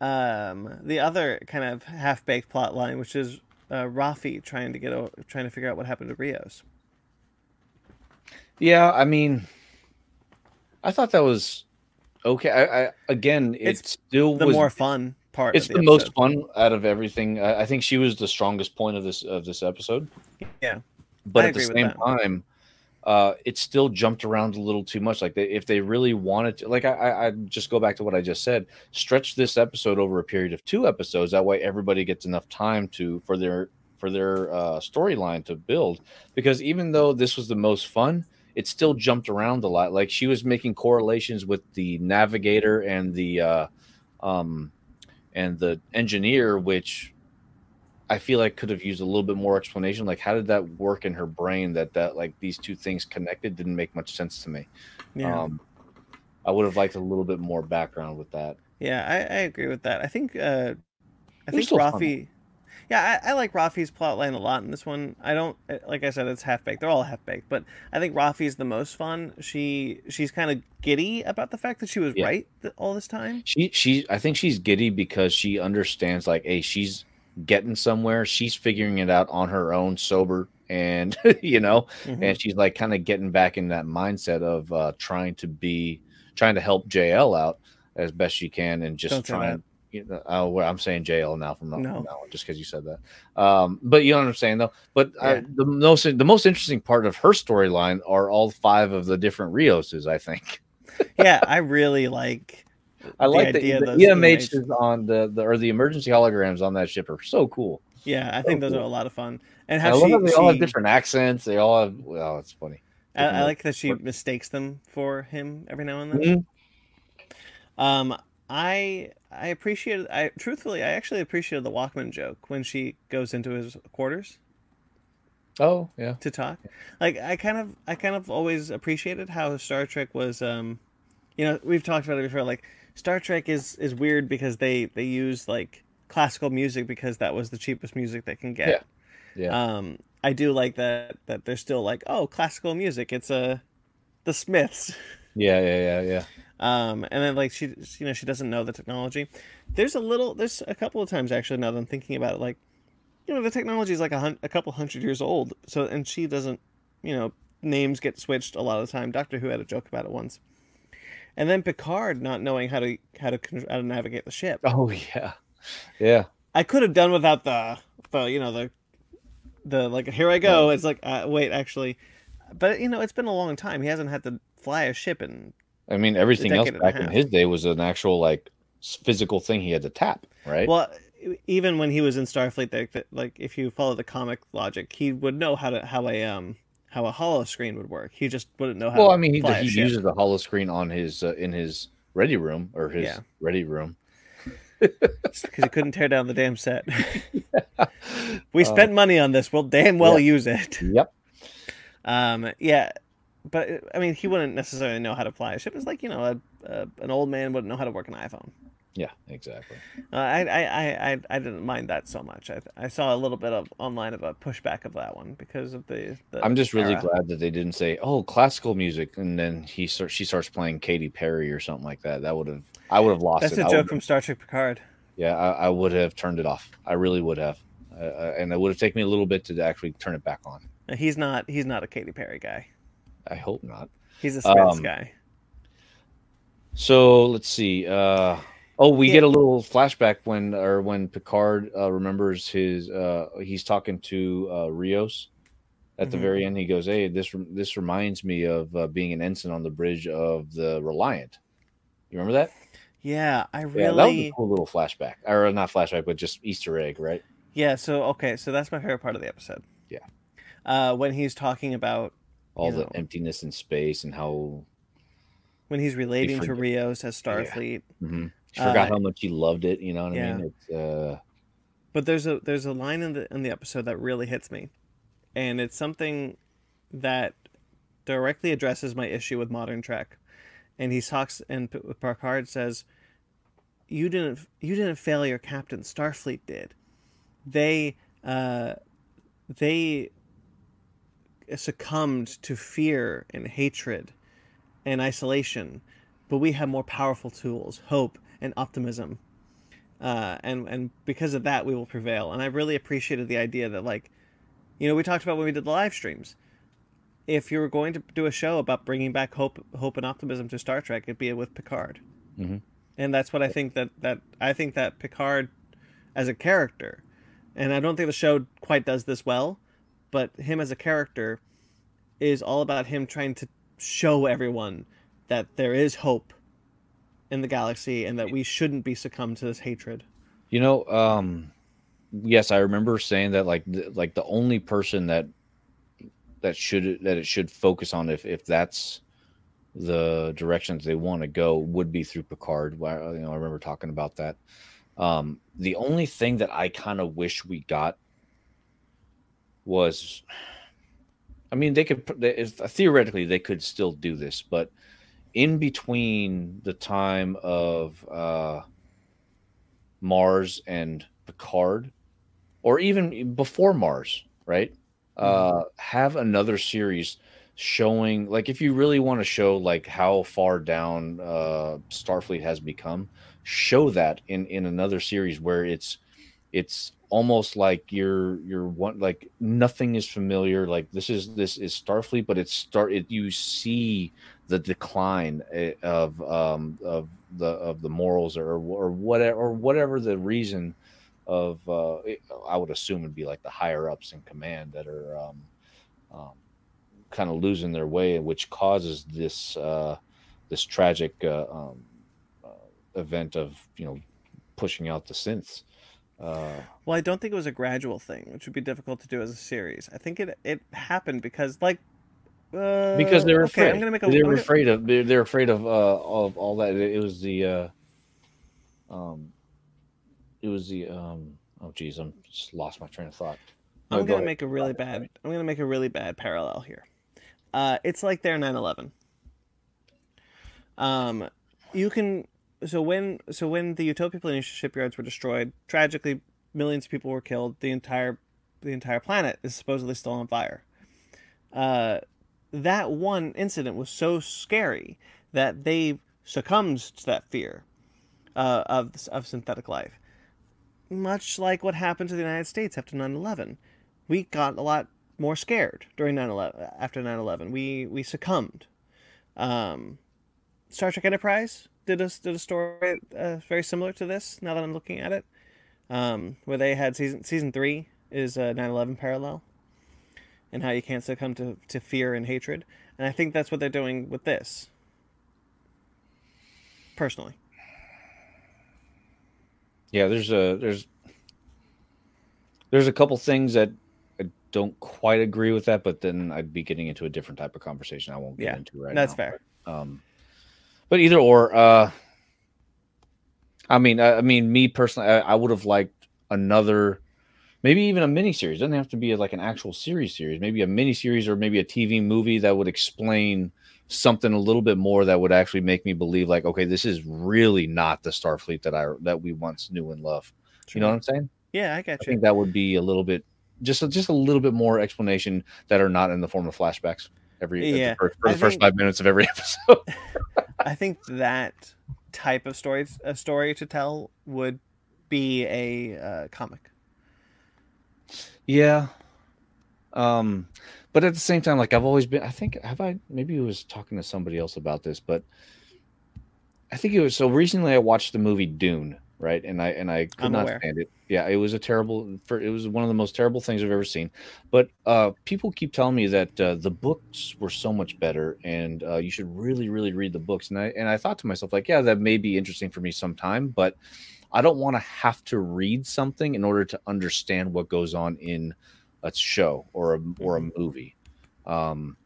[SPEAKER 1] um, the other kind of half baked plot line, which is uh, Raffi trying to get o- trying to figure out what happened to Rios.
[SPEAKER 2] Yeah, I mean, I thought that was okay. I, I again, it
[SPEAKER 1] It's
[SPEAKER 2] still
[SPEAKER 1] The
[SPEAKER 2] was.
[SPEAKER 1] more fun part.
[SPEAKER 2] it's the,
[SPEAKER 1] the,
[SPEAKER 2] most fun out of everything. I, I think she was the strongest point of this of this episode.
[SPEAKER 1] Yeah,
[SPEAKER 2] but
[SPEAKER 1] I
[SPEAKER 2] at the same time, uh, it still jumped around a little too much. Like they, if they really wanted to, like I, I, I just go back to what I just said. Stretch this episode over a period of two episodes. That way, everybody gets enough time to for their for their uh, storyline to build. Because even though this was the most fun, it still jumped around a lot. Like she was making correlations with the navigator and the uh, um, and the engineer, which I feel like could have used a little bit more explanation. Like, how did that work in her brain? That that like these two things connected didn't make much sense to me.
[SPEAKER 1] yeah,
[SPEAKER 2] Um, I would have liked a little bit more background with that.
[SPEAKER 1] yeah. I, I agree with that. I think uh, I think
[SPEAKER 2] fun.
[SPEAKER 1] Yeah, I, I like Raffi's plotline a lot in this one. I don't like I said it's half baked. They're all half baked, but I think Raffi's the most fun. She she's kind of giddy about the fact that she was
[SPEAKER 2] Yeah.
[SPEAKER 1] right th- all this time.
[SPEAKER 2] She she I think she's giddy because she understands like, hey, she's getting somewhere. She's figuring it out on her own, sober, and you know,
[SPEAKER 1] Mhm.
[SPEAKER 2] and she's like kind of getting back in that mindset of uh, trying to be trying to help JL out as best she can, and just trying. You know, uh, well, I'm saying JL now from, now-
[SPEAKER 1] No.
[SPEAKER 2] from now on, just because you said that. Um, but you know what I'm saying, though. But
[SPEAKER 1] Yeah.
[SPEAKER 2] uh, the most the most interesting part of her storyline are all five of the different Rioses. I think
[SPEAKER 1] yeah, I really like.
[SPEAKER 2] I like the,
[SPEAKER 1] idea
[SPEAKER 2] the
[SPEAKER 1] of those
[SPEAKER 2] EMHs on the, the or the emergency holograms on that ship are so cool.
[SPEAKER 1] Yeah, I
[SPEAKER 2] So
[SPEAKER 1] think those
[SPEAKER 2] cool.
[SPEAKER 1] are a lot of fun. And
[SPEAKER 2] I
[SPEAKER 1] how
[SPEAKER 2] love
[SPEAKER 1] she,
[SPEAKER 2] they all have different accents. They all have. Well, it's funny.
[SPEAKER 1] I, I like that she mistakes them for him every now and then.
[SPEAKER 2] Mhm.
[SPEAKER 1] Um, I I appreciated. I truthfully, I actually appreciated the Walkman joke when she goes into his quarters
[SPEAKER 2] Oh yeah.
[SPEAKER 1] to talk. Like I kind of, I kind of always appreciated how Star Trek was. Um, you know, we've talked about it before. Like Star Trek is is weird because they they use like classical music because that was the cheapest music they can get.
[SPEAKER 2] Yeah.
[SPEAKER 1] Um, I do like that that they're still like, oh, classical music. It's a the Smiths.
[SPEAKER 2] Yeah, yeah, yeah, yeah.
[SPEAKER 1] Um, and then like she, you know, she doesn't know the technology. There's a little, there's a couple of times actually now that I'm thinking about it, like, you know, the technology is like a, hun- a couple hundred years old. So, and she doesn't, you know, names get switched a lot of the time. Doctor Who had a joke about it once. And then Picard not knowing how to how to how to navigate the ship.
[SPEAKER 2] Oh yeah, yeah.
[SPEAKER 1] I could have done without the the you know the the like here I go. It's like uh, wait actually, but you know it's been a long time. He hasn't had to fly a ship in
[SPEAKER 2] I mean, everything else
[SPEAKER 1] decade and a
[SPEAKER 2] back in his day was an actual like physical thing he had to tap, right?
[SPEAKER 1] Well, even when he was in Starfleet, like, like if you follow the comic logic, he would know how to how a um how a holo screen would work. He just wouldn't know how.
[SPEAKER 2] Well,
[SPEAKER 1] to
[SPEAKER 2] I mean, he, he uses the holo screen on his uh, in his ready room or his
[SPEAKER 1] Yeah.
[SPEAKER 2] ready room.
[SPEAKER 1] because he couldn't tear down the damn set. we spent money on this. We'll damn well
[SPEAKER 2] Uh, yeah.
[SPEAKER 1] use it.
[SPEAKER 2] Yep.
[SPEAKER 1] Um, yeah, but uh, I mean, he wouldn't necessarily know how to fly a ship. It's like you know, a, a, an old man wouldn't know how to work an iPhone.
[SPEAKER 2] Yeah, exactly.
[SPEAKER 1] Uh, I, I, I, I, didn't mind that so much. I, I saw a little bit of online of a pushback of that one because of the. the
[SPEAKER 2] I'm just really
[SPEAKER 1] era.
[SPEAKER 2] glad that they didn't say, "Oh, classical music," and then he start, she starts playing Katy Perry or something like that. That would have I would have lost
[SPEAKER 1] That's
[SPEAKER 2] it.
[SPEAKER 1] a joke from Star Trek Picard.
[SPEAKER 2] yeah, I, I would have turned it off. I really would have, uh, uh, and it would have taken me a little bit to actually turn it back on.
[SPEAKER 1] He's not. He's not a Katy Perry guy.
[SPEAKER 2] I hope not.
[SPEAKER 1] He's a Smiths
[SPEAKER 2] Um,
[SPEAKER 1] guy.
[SPEAKER 2] So let's see. Uh, oh, we
[SPEAKER 1] Yeah.
[SPEAKER 2] get a little flashback when or when Picard uh, remembers his. Uh, he's talking to uh, Rios at the
[SPEAKER 1] Mhm.
[SPEAKER 2] very end. He goes, "Hey, this this reminds me of uh, being an ensign on the bridge of the Reliant." You remember that?
[SPEAKER 1] Yeah, I really.
[SPEAKER 2] Yeah, that was a cool little flashback, or not flashback, but just Easter egg, right?
[SPEAKER 1] Yeah. So okay. So that's my favorite part of the episode.
[SPEAKER 2] Yeah.
[SPEAKER 1] Uh, when he's talking about
[SPEAKER 2] All
[SPEAKER 1] You
[SPEAKER 2] the
[SPEAKER 1] know.
[SPEAKER 2] emptiness in space and how
[SPEAKER 1] when he's relating to Rios as Starfleet.
[SPEAKER 2] mhm. she forgot
[SPEAKER 1] Uh,
[SPEAKER 2] how much he loved it. You know what
[SPEAKER 1] yeah.
[SPEAKER 2] I mean? It's, uh,
[SPEAKER 1] But there's a there's a line in the in the episode that really hits me, and it's something that directly addresses my issue with modern Trek. And he talks, and Picard says, "You didn't you didn't fail your captain. Starfleet did. They uh, they succumbed to fear and hatred and isolation, but we have more powerful tools, hope and optimism." uh, and and because of that we will prevail. And I really appreciated the idea that like, you know, we talked about when we did the live streams. If you were going to do a show about bringing back hope, hope and optimism to Star Trek, it'd be with Picard.
[SPEAKER 2] Mhm.
[SPEAKER 1] And that's what I think that that I think that Picard, as a character, and I don't think the show quite does this well, but him as a character, is all about him trying to show everyone that there is hope in the galaxy and that we shouldn't be succumbed to this hatred.
[SPEAKER 2] You know, um, yes, I remember saying that like the, like the only person that that should that it should focus on if if that's the directions they want to go would be through Picard. You know, I remember talking about that. Um, the only thing that I kind of wish we got was, I mean, they could they, theoretically they could still do this, but in between the time of uh, Mars and Picard, or even before Mars, right? Uh, have another series showing, like, if you really want to show like how far down uh, Starfleet has become, show that in in another series where it's it's almost like you're you're one like nothing is familiar like this is this is starfleet but it's start it you see the decline eh, of um of the of the morals or or whatever or whatever the reason of uh i would assume it'd be like the higher ups in command that are um, um kind of losing their way which causes this uh this tragic uh, um uh, event of you know pushing out the synths Uh,
[SPEAKER 1] Well, I don't think it was a gradual thing, which would be difficult to do as a series. I think it it happened because like uh,
[SPEAKER 2] because they were
[SPEAKER 1] okay,
[SPEAKER 2] afraid.
[SPEAKER 1] I'm gonna make a.
[SPEAKER 2] they
[SPEAKER 1] I'm
[SPEAKER 2] were
[SPEAKER 1] gonna-
[SPEAKER 2] afraid of. They're, they're afraid of uh, of all that. It was the. Uh, um, it was the. Um, oh, geez, I'm just lost my train of thought.
[SPEAKER 1] I'm
[SPEAKER 2] go
[SPEAKER 1] gonna
[SPEAKER 2] ahead.
[SPEAKER 1] make a really bad. I'm gonna make a really bad parallel here. Uh, it's like their 9/11. Um, you can so when so when the Utopia Planitia shipyards were destroyed, tragically millions of people were killed. The entire the entire planet is supposedly still on fire. Uh, that one incident was so scary that they succumbed to that fear uh, of of synthetic life. Much like what happened to the United States after 9/11 we got a lot more scared during 9/11 after 9/11 we we succumbed um Star Trek Enterprise did a did a story uh, very similar to this now that I'm looking at it um where they had season season 3 is a 9/11 parallel and how you can't succumb to to fear and hatred and I think that's what they're doing with this personally
[SPEAKER 2] Yeah, there's a there's there's a couple things that I don't quite agree with that, but then I'd be getting into a different type of conversation. I won't get
[SPEAKER 1] Yeah,
[SPEAKER 2] into right
[SPEAKER 1] that's
[SPEAKER 2] now.
[SPEAKER 1] That's fair
[SPEAKER 2] Um, but either or, uh, I mean, I, I mean, me personally, I, I would have liked another, maybe even a mini series. Doesn't have to be like an actual series series. Maybe a mini series or maybe a TV movie that would explain something a little bit more that would actually make me believe, like, okay, this is really not the Starfleet that I that we once knew and loved. You know what I'm saying?
[SPEAKER 1] yeah I got you I
[SPEAKER 2] think that would be a little bit just a, just a little bit more explanation that are not in the form of flashbacks every
[SPEAKER 1] Yeah,
[SPEAKER 2] for,
[SPEAKER 1] I
[SPEAKER 2] the first
[SPEAKER 1] think-
[SPEAKER 2] five minutes of every episode.
[SPEAKER 1] I think that type of story a story to tell would be a uh, comic.
[SPEAKER 2] Yeah. Um, but at the same time, like I've always been, I think, have I maybe was talking to somebody else about this, but I think it was so recently I watched the movie Dune, right? And I and I could
[SPEAKER 1] I'm
[SPEAKER 2] not
[SPEAKER 1] aware.
[SPEAKER 2] stand it. Yeah, it was a terrible for it was one of the most terrible things I've ever seen. But uh people keep telling me that uh, the books were so much better and uh, you should really, really read the books. And I and I thought to myself, like, yeah, that may be interesting for me sometime, but I don't want to have to read something in order to understand what goes on in a show or a or a movie. Um,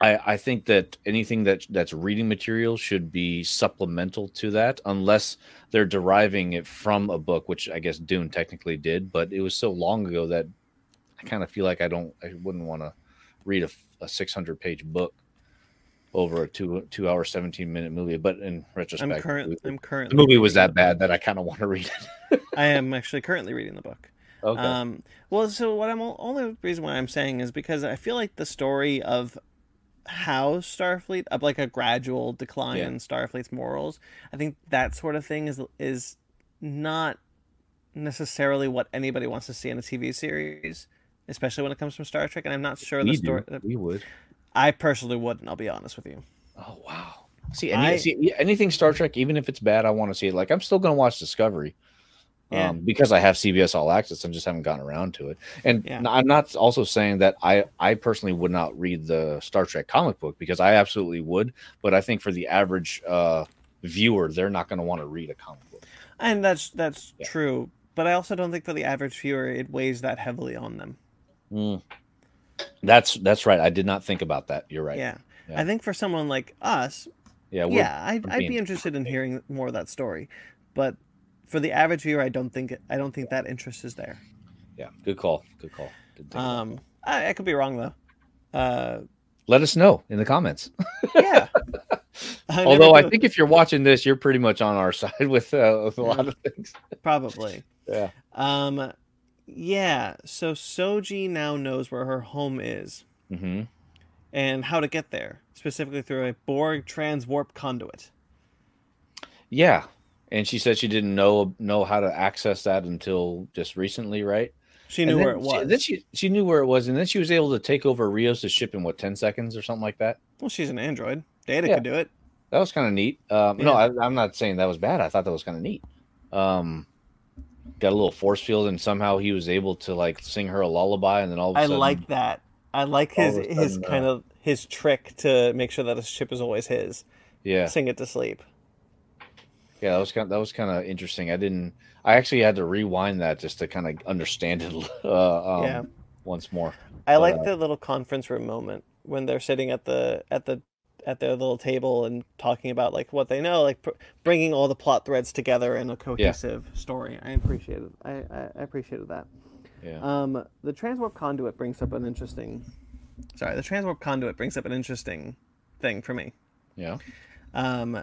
[SPEAKER 2] I I think that anything that that's reading material should be supplemental to that, unless they're deriving it from a book, which I guess Dune technically did, but it was so long ago that I kind of feel like I don't I wouldn't want to read a, a 600 page book over a two two hour 17 minute movie. But in retrospect,
[SPEAKER 1] I'm current. I'm currently.
[SPEAKER 2] the movie was that bad that I kind of want to read it.
[SPEAKER 1] I am actually currently reading the book.
[SPEAKER 2] Okay.
[SPEAKER 1] Um, well, so what I'm only reason why I'm saying is because I feel like the story of how Starfleet of like a gradual decline
[SPEAKER 2] Yeah.
[SPEAKER 1] in Starfleet's morals, I think that sort of thing is is not necessarily what anybody wants to see in a TV series, especially when it comes from Star Trek. And I'm not sure the story.
[SPEAKER 2] do. we would.
[SPEAKER 1] I personally wouldn't. I'll be honest with you.
[SPEAKER 2] Oh wow. See, any,
[SPEAKER 1] I-
[SPEAKER 2] see anything Star Trek, even if it's bad, I want to see it. Like I'm still gonna watch Discovery.
[SPEAKER 1] Yeah.
[SPEAKER 2] Um, because I have CBS All Access, I just haven't gotten around to it. And
[SPEAKER 1] Yeah.
[SPEAKER 2] I'm not also saying that I I personally would not read the Star Trek comic book because I absolutely would. But I think for the average uh, viewer, they're not going to want to read a comic book.
[SPEAKER 1] And that's that's
[SPEAKER 2] Yeah.
[SPEAKER 1] true. But I also don't think for the average viewer it weighs that heavily on them.
[SPEAKER 2] Mm. That's that's right. I did not think about that. You're right.
[SPEAKER 1] Yeah.
[SPEAKER 2] Yeah.
[SPEAKER 1] I think for someone like us,
[SPEAKER 2] Yeah.
[SPEAKER 1] yeah, I'd, I'd be interested in hearing more of that story. But for the average viewer, I don't think I don't think that interest is there.
[SPEAKER 2] yeah. Good call. Good call. Didn't think about that.
[SPEAKER 1] Um, I, I could be wrong though. Uh,
[SPEAKER 2] Let us know in the comments.
[SPEAKER 1] yeah. I
[SPEAKER 2] Although I think if you're watching this, you're pretty much on our side with, uh, with a
[SPEAKER 1] Yeah.
[SPEAKER 2] lot of things.
[SPEAKER 1] probably.
[SPEAKER 2] Yeah.
[SPEAKER 1] Um, yeah. So Soji now knows where her home is
[SPEAKER 2] hmm
[SPEAKER 1] and how to get there, specifically through a Borg transwarp conduit.
[SPEAKER 2] Yeah, and she said she didn't know know how to access that until just recently, right?
[SPEAKER 1] She knew where it
[SPEAKER 2] she-
[SPEAKER 1] was.
[SPEAKER 2] then she she knew where it was, and then she was able to take over Rios' ship in what ten seconds or something like that.
[SPEAKER 1] well, she's an android. Data
[SPEAKER 2] Yeah.
[SPEAKER 1] could do it.
[SPEAKER 2] That was kind of neat. Um, No,
[SPEAKER 1] Yeah.
[SPEAKER 2] I, I'm not saying that was bad. I thought that was kind of neat. Um, got a little force field, and somehow he was able to like sing her a lullaby, and then all of a
[SPEAKER 1] I
[SPEAKER 2] sudden, I
[SPEAKER 1] like that. I like his his
[SPEAKER 2] sudden,
[SPEAKER 1] kind
[SPEAKER 2] uh,
[SPEAKER 1] of his trick to make sure that his ship is always his.
[SPEAKER 2] yeah,
[SPEAKER 1] Sing it to sleep.
[SPEAKER 2] Yeah, that was kind. Of, that was kind of interesting. I didn't. I actually had to rewind that just to kind of understand it uh, um,
[SPEAKER 1] Yeah.
[SPEAKER 2] once more.
[SPEAKER 1] I like
[SPEAKER 2] uh,
[SPEAKER 1] the little conference room moment when they're sitting at the at the at their little table and talking about like what they know, like pr- bringing all the plot threads together in a cohesive story. I appreciated. I, I, I appreciated that.
[SPEAKER 2] Yeah.
[SPEAKER 1] Um, the transwarp conduit brings up an interesting. Sorry, the transwarp conduit brings up an interesting thing for me.
[SPEAKER 2] yeah.
[SPEAKER 1] Um,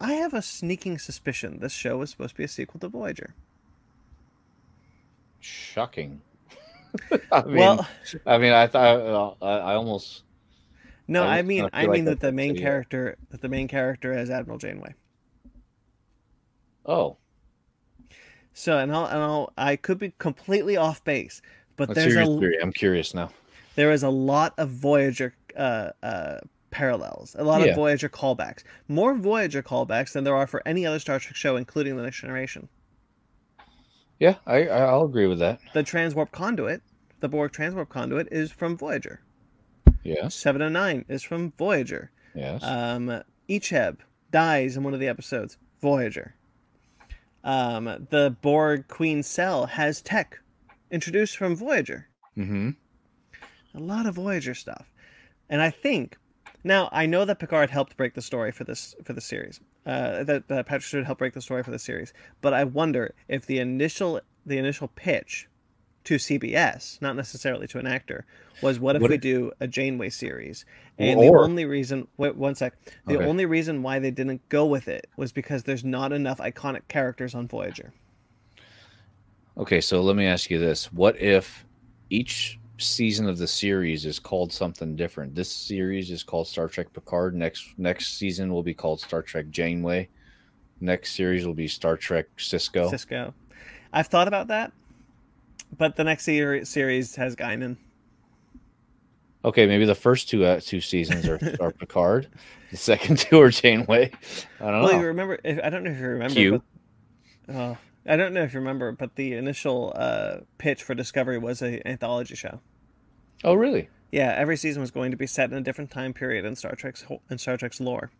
[SPEAKER 1] I have a sneaking suspicion this show is supposed to be a sequel to Voyager.
[SPEAKER 2] Shocking. I mean,
[SPEAKER 1] well,
[SPEAKER 2] I mean, I thought I, I almost.
[SPEAKER 1] no,
[SPEAKER 2] I
[SPEAKER 1] I mean, I
[SPEAKER 2] feel like
[SPEAKER 1] mean that the main character, that the main character is Admiral Janeway.
[SPEAKER 2] Oh,
[SPEAKER 1] So, and I'll, and I'll, I could be completely off base, but
[SPEAKER 2] let's
[SPEAKER 1] there's a
[SPEAKER 2] theory. I'm curious now.
[SPEAKER 1] there is a lot of Voyager uh, uh, parallels, a lot
[SPEAKER 2] Yeah.
[SPEAKER 1] of Voyager callbacks, more Voyager callbacks than there are for any other Star Trek show, including the Next Generation.
[SPEAKER 2] Yeah, I I'll agree with that.
[SPEAKER 1] The transwarp conduit, the Borg transwarp conduit, is from Voyager.
[SPEAKER 2] Yes.
[SPEAKER 1] Seven of Nine is from Voyager.
[SPEAKER 2] Yes.
[SPEAKER 1] Um, Icheb dies in one of the episodes. Voyager. Um, the Borg Queen Cell has tech introduced from Voyager.
[SPEAKER 2] mm-hmm.
[SPEAKER 1] A lot of Voyager stuff, and I think now I know that Picard helped break the story for this for the series. Uh, that, that Patrick Stewart helped break the story for the series, but I wonder if the initial the initial pitch to CBS, not necessarily to an actor, was what if
[SPEAKER 2] What
[SPEAKER 1] we
[SPEAKER 2] if-
[SPEAKER 1] do a Janeway series? And
[SPEAKER 2] Or-
[SPEAKER 1] the only reason, wait one sec, the
[SPEAKER 2] Okay.
[SPEAKER 1] only reason why they didn't go with it was because there's not enough iconic characters on Voyager.
[SPEAKER 2] Okay, so let me ask you this: What if each season of the series is called something different? This series is called Star Trek Picard. Next next season will be called Star Trek Janeway. Next series will be Star Trek Sisko.
[SPEAKER 1] Sisko. I've thought about that, but the next ser- series has Guinan.
[SPEAKER 2] Okay, maybe the first two uh, two seasons are, are Picard. The second two are Janeway. I don't
[SPEAKER 1] Well,
[SPEAKER 2] know.
[SPEAKER 1] you remember? If, I don't know if you remember.
[SPEAKER 2] Q.
[SPEAKER 1] But, oh, I don't know if you remember, but the initial uh, pitch for Discovery was an anthology show.
[SPEAKER 2] Oh, really?
[SPEAKER 1] Yeah, every season was going to be set in a different time period in Star Trek's in Star Trek's lore.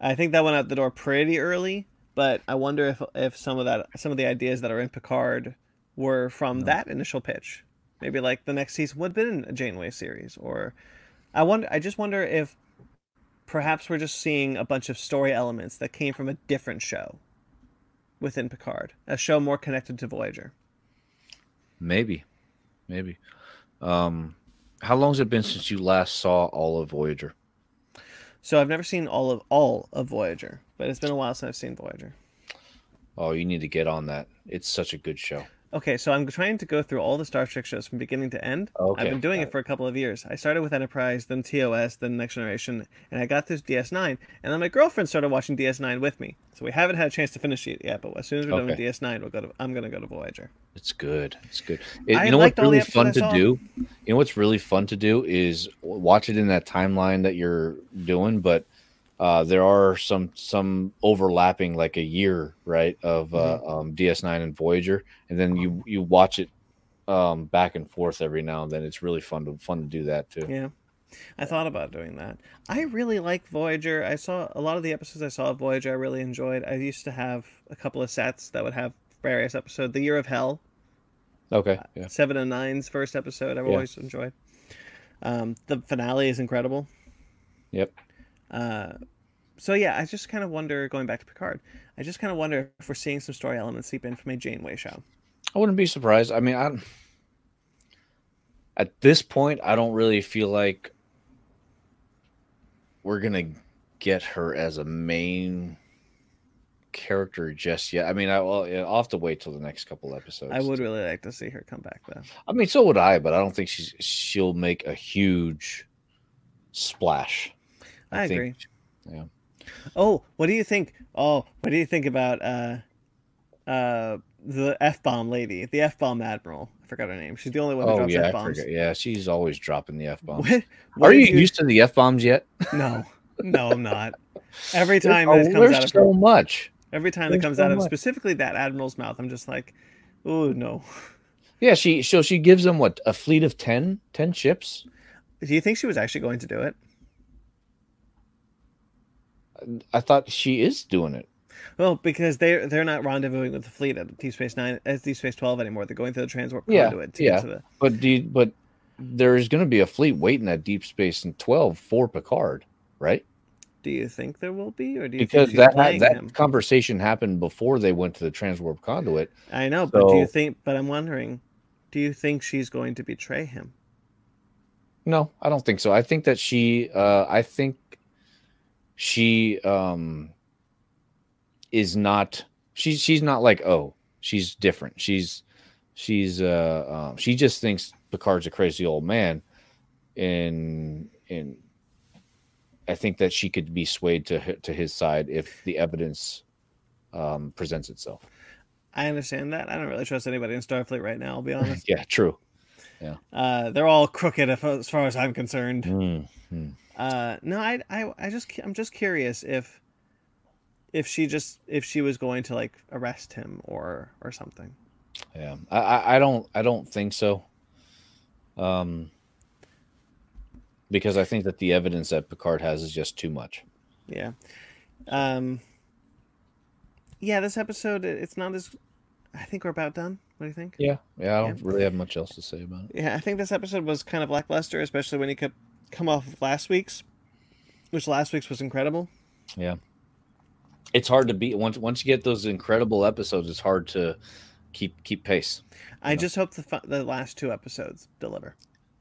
[SPEAKER 1] I think that went out the door pretty early, but I wonder if if some of that some of the ideas that are in Picard were from that initial pitch. Maybe like the next season would have been a Janeway series, or I wonder. I just wonder if perhaps we're just seeing a bunch of story elements that came from a different show within Picard, a show more connected to Voyager.
[SPEAKER 2] Maybe, maybe. Um, how long has it been since you last saw all of Voyager?
[SPEAKER 1] So I've never seen all of all of Voyager, but it's been a while since I've seen Voyager.
[SPEAKER 2] Oh, you need to get on that. It's such a good show.
[SPEAKER 1] Okay, so I'm trying to go through all the Star Trek shows from beginning to end.
[SPEAKER 2] Okay,
[SPEAKER 1] I've been doing it for a couple of years. I started with Enterprise, then TOS, then Next Generation, and I got through DS9. And then my girlfriend started watching DS9 with me. So we haven't had a chance to finish it yet, but as soon as we're done with DS9, we'll go to. I'm gonna go to Voyager.
[SPEAKER 2] It's good. It's good. It- you know what's really fun to do? You know what's really fun to do is watch it in that timeline that you're doing, but uh, there are some some overlapping like a year right of uh,
[SPEAKER 1] Mm-hmm.
[SPEAKER 2] um, DS9 and Voyager, and then you you watch it um, back and forth every now and then. It's really fun to fun to do that too.
[SPEAKER 1] Yeah. I thought about doing that. I really like Voyager. I saw a lot of the episodes I saw of Voyager I really enjoyed. I used to have a couple of sets that would have various episodes. The Year of Hell,
[SPEAKER 2] Okay. Yeah.
[SPEAKER 1] Seven of Nine's first episode, I've
[SPEAKER 2] Yeah.
[SPEAKER 1] always enjoyed. Um, the finale is incredible.
[SPEAKER 2] Yep.
[SPEAKER 1] Uh, so yeah, I just kind of wonder, going back to Picard, I just kind of wonder if we're seeing some story elements seep in from a Janeway show.
[SPEAKER 2] I wouldn't be surprised. I mean, I at this point, I don't really feel like we're gonna get her as a main character just yet. I mean, I, yeah, I'll have to wait till the next couple episodes.
[SPEAKER 1] I would really like to see her come back though.
[SPEAKER 2] I mean, so would I, but I don't think she's she'll make a huge splash.
[SPEAKER 1] I,
[SPEAKER 2] think-
[SPEAKER 1] agree.
[SPEAKER 2] yeah.
[SPEAKER 1] Oh, what do you think? Oh, what do you think about uh, uh, the f bomb lady, the f bomb admiral? I forgot her name. She's the only one who
[SPEAKER 2] Oh
[SPEAKER 1] drops
[SPEAKER 2] yeah,
[SPEAKER 1] f
[SPEAKER 2] I forget. Yeah, she's always dropping the f bombs. Are you used to the f bombs yet?
[SPEAKER 1] No, no, I'm not. Every time
[SPEAKER 2] oh,
[SPEAKER 1] that comes out of
[SPEAKER 2] so much.
[SPEAKER 1] every time that
[SPEAKER 2] there's
[SPEAKER 1] comes
[SPEAKER 2] so
[SPEAKER 1] out of
[SPEAKER 2] much.
[SPEAKER 1] specifically that admiral's mouth, I'm just like, oh no.
[SPEAKER 2] Yeah, she so she gives them what a fleet of 10, 10 ships.
[SPEAKER 1] Do you think she was actually going to do it?
[SPEAKER 2] I thought she is doing it.
[SPEAKER 1] Well, because they're they're not rendezvousing with the fleet at Deep Space Nine at Deep Space Twelve anymore. They're going through the transwarp
[SPEAKER 2] Yeah,
[SPEAKER 1] conduit to
[SPEAKER 2] yeah.
[SPEAKER 1] to the.
[SPEAKER 2] But do you, but there's going to be a fleet waiting at Deep Space in 12 for Picard, right?
[SPEAKER 1] Do you think there will be, or do you
[SPEAKER 2] Because
[SPEAKER 1] think
[SPEAKER 2] that that
[SPEAKER 1] him?
[SPEAKER 2] conversation happened before they went to the transwarp conduit.
[SPEAKER 1] I know, but do you think? But I'm wondering, do you think she's going to betray him?
[SPEAKER 2] No, I don't think so. I think that she uh I think she um is not she's she's not like oh, she's different. She's she's uh um, she just thinks Picard's a crazy old man and and I think that she could be swayed to to his side if the evidence um presents itself.
[SPEAKER 1] I understand that. I don't really trust anybody in Starfleet right now. I'll be honest.
[SPEAKER 2] Yeah, true.
[SPEAKER 1] Uh, they're all crooked, if, as far as I'm concerned.
[SPEAKER 2] Mm, mm.
[SPEAKER 1] Uh, no, I, I, I just, I'm just curious if, if she just, if she was going to like arrest him or, or something.
[SPEAKER 2] Yeah, I, I, I don't, I don't think so. Um, because I think that the evidence that Picard has is just too much.
[SPEAKER 1] Yeah. Um. Yeah, this episode, it's not as. I think we're about done. What do you think?
[SPEAKER 2] Yeah, yeah, I don't really have much else to say about it.
[SPEAKER 1] Yeah, I think this episode was kind of lackluster, especially when you could come off of last week's, which last week's was incredible.
[SPEAKER 2] Yeah, it's hard to beat once once you get those incredible episodes. It's hard to keep keep pace.
[SPEAKER 1] I
[SPEAKER 2] Yeah.
[SPEAKER 1] just hope the the last two episodes deliver.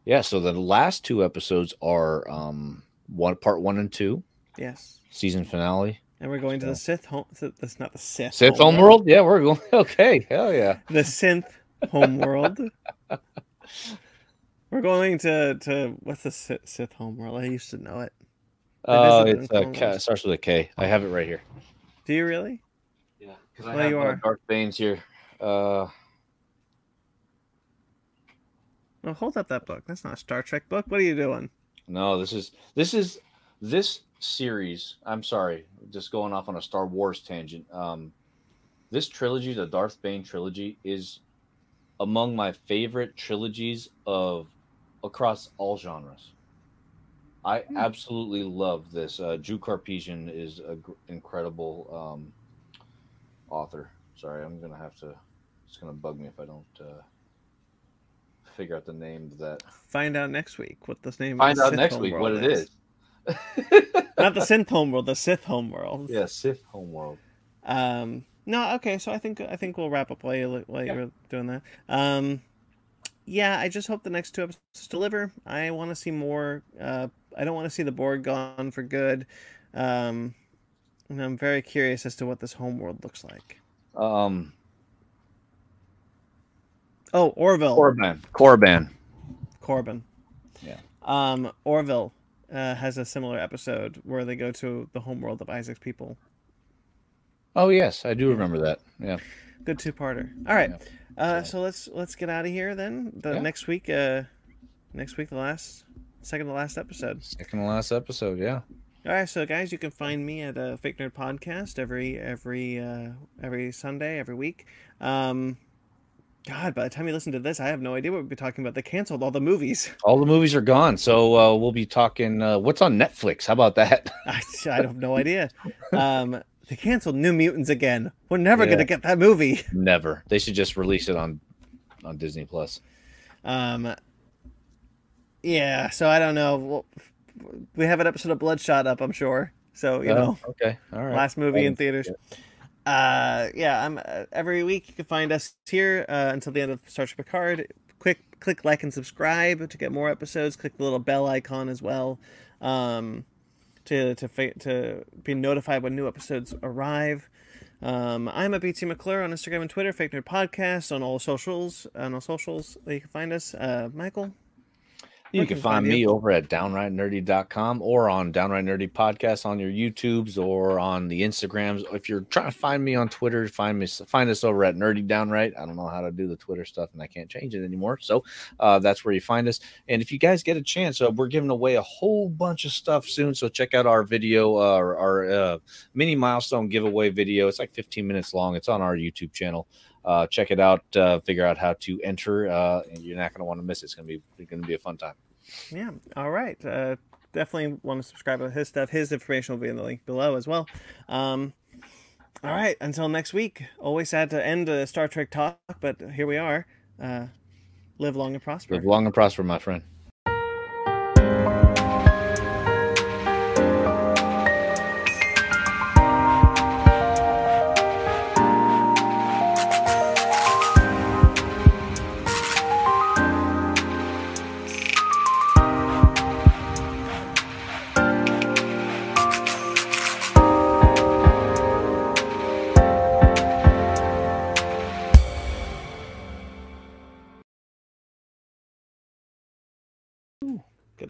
[SPEAKER 2] Yeah, so the last two episodes are um one part one and two
[SPEAKER 1] Yes,
[SPEAKER 2] season finale.
[SPEAKER 1] And we're going to the Sith home. That's not the Sith.
[SPEAKER 2] Sith Homeworld. Yeah, we're going. Okay, hell yeah.
[SPEAKER 1] The synth homeworld. we're going to to what's the Sith, Sith homeworld? I used to know it.
[SPEAKER 2] Oh,
[SPEAKER 1] isn't
[SPEAKER 2] it's
[SPEAKER 1] in
[SPEAKER 2] uh,
[SPEAKER 1] Clone
[SPEAKER 2] K,
[SPEAKER 1] Wars.
[SPEAKER 2] it starts with a K. I have it right here.
[SPEAKER 1] Do you really?
[SPEAKER 2] Yeah, because I
[SPEAKER 1] Well,
[SPEAKER 2] have
[SPEAKER 1] you
[SPEAKER 2] uh,
[SPEAKER 1] are.
[SPEAKER 2] Darth Bane's here. Uh,
[SPEAKER 1] Well, hold up that book. That's not a Star Trek book. What are you doing?
[SPEAKER 2] no, this is this is this series. I'm sorry, just going off on a Star Wars tangent. Um, this trilogy, the Darth Bane trilogy, is among my favorite trilogies of across all genres. I
[SPEAKER 1] Hmm.
[SPEAKER 2] absolutely love this. Uh, Drew Karpyshyn is an incredible um, author. Sorry, I'm gonna have to. It's gonna bug me if I don't uh, figure out the name of that.
[SPEAKER 1] Find out next week what this name.
[SPEAKER 2] Find out next week what it is.
[SPEAKER 1] Not the Sith homeworld, the Sith homeworld.
[SPEAKER 2] yeah, Sith Homeworld.
[SPEAKER 1] Um. No. Okay. So I think I think we'll wrap up while you while
[SPEAKER 2] Yeah.
[SPEAKER 1] you're doing that. Um. Yeah. I just hope the next two episodes deliver. I want to see more. Uh. I don't want to see the Borg gone for good. Um. And I'm very curious as to what this homeworld looks like.
[SPEAKER 2] Um,
[SPEAKER 1] Oh, Orville.
[SPEAKER 2] Korriban. Korriban.
[SPEAKER 1] Corbin.
[SPEAKER 2] Yeah.
[SPEAKER 1] Um, Orville uh, has a similar episode where they go to the homeworld of Isaac's people.
[SPEAKER 2] Oh yes, I do remember that. Yeah.
[SPEAKER 1] Good two-parter. All right.
[SPEAKER 2] Yeah.
[SPEAKER 1] Uh,
[SPEAKER 2] So-
[SPEAKER 1] let's let's get out of here then. The
[SPEAKER 2] Yeah.
[SPEAKER 1] next week, uh, next week, the last, second to last episode.
[SPEAKER 2] Second to last episode. Yeah.
[SPEAKER 1] All right, so guys, you can find me at a Fake Nerd Podcast every every uh, every Sunday, every week. Um, God, by the time you listen to this, I have no idea what we'll be talking about. They canceled all the movies.
[SPEAKER 2] All the movies are gone, so uh, we'll be talking. Uh, what's on Netflix? How about that?
[SPEAKER 1] I, I have no idea. Um, they canceled New Mutants again. We're never
[SPEAKER 2] Yeah.
[SPEAKER 1] gonna get that movie.
[SPEAKER 2] Never. They should just release it on on Disney Plus.
[SPEAKER 1] Um, yeah, so I don't know. Well, we have an episode of Bloodshot up, I'm sure. So you
[SPEAKER 2] Oh,
[SPEAKER 1] know,
[SPEAKER 2] Okay. All right.
[SPEAKER 1] last movie in theaters. Uh, yeah, I'm uh, every week you can find us here uh, until the end of Star Trek Picard. Quick, click like and subscribe to get more episodes. Click the little bell icon as well, um, to to to be notified when new episodes arrive. Um, I'm at BT McClure on Instagram and Twitter. Fake Nerd Podcast on all socials. On all socials, you can find us. Uh, Michael.
[SPEAKER 2] You can
[SPEAKER 1] can
[SPEAKER 2] find
[SPEAKER 1] find
[SPEAKER 2] me
[SPEAKER 1] you?
[SPEAKER 2] over at downrightnerdy.com or on Downright Nerdy Podcast on your YouTubes or on the Instagrams. If you're trying to find me on Twitter, find me find us over at Nerdy Downright. I don't know how to do the Twitter stuff and I can't change it anymore. So uh, that's where you find us. And if you guys get a chance, uh, we're giving away a whole bunch of stuff soon. So check out our video, uh, our, our uh, mini milestone giveaway video. It's like 15 minutes long. It's on our YouTube channel. Uh, check it out. Uh, figure out how to enter, uh, and you're not going to want to miss it. It's going to be going to be a fun time.
[SPEAKER 1] Yeah. All right. Uh, definitely want to subscribe to his stuff. His information will be in the link below as well. Um, All right, until next week. Always sad to end a Star Trek talk, but here we are. Uh, live long and prosper.
[SPEAKER 2] Live long and prosper, my friend.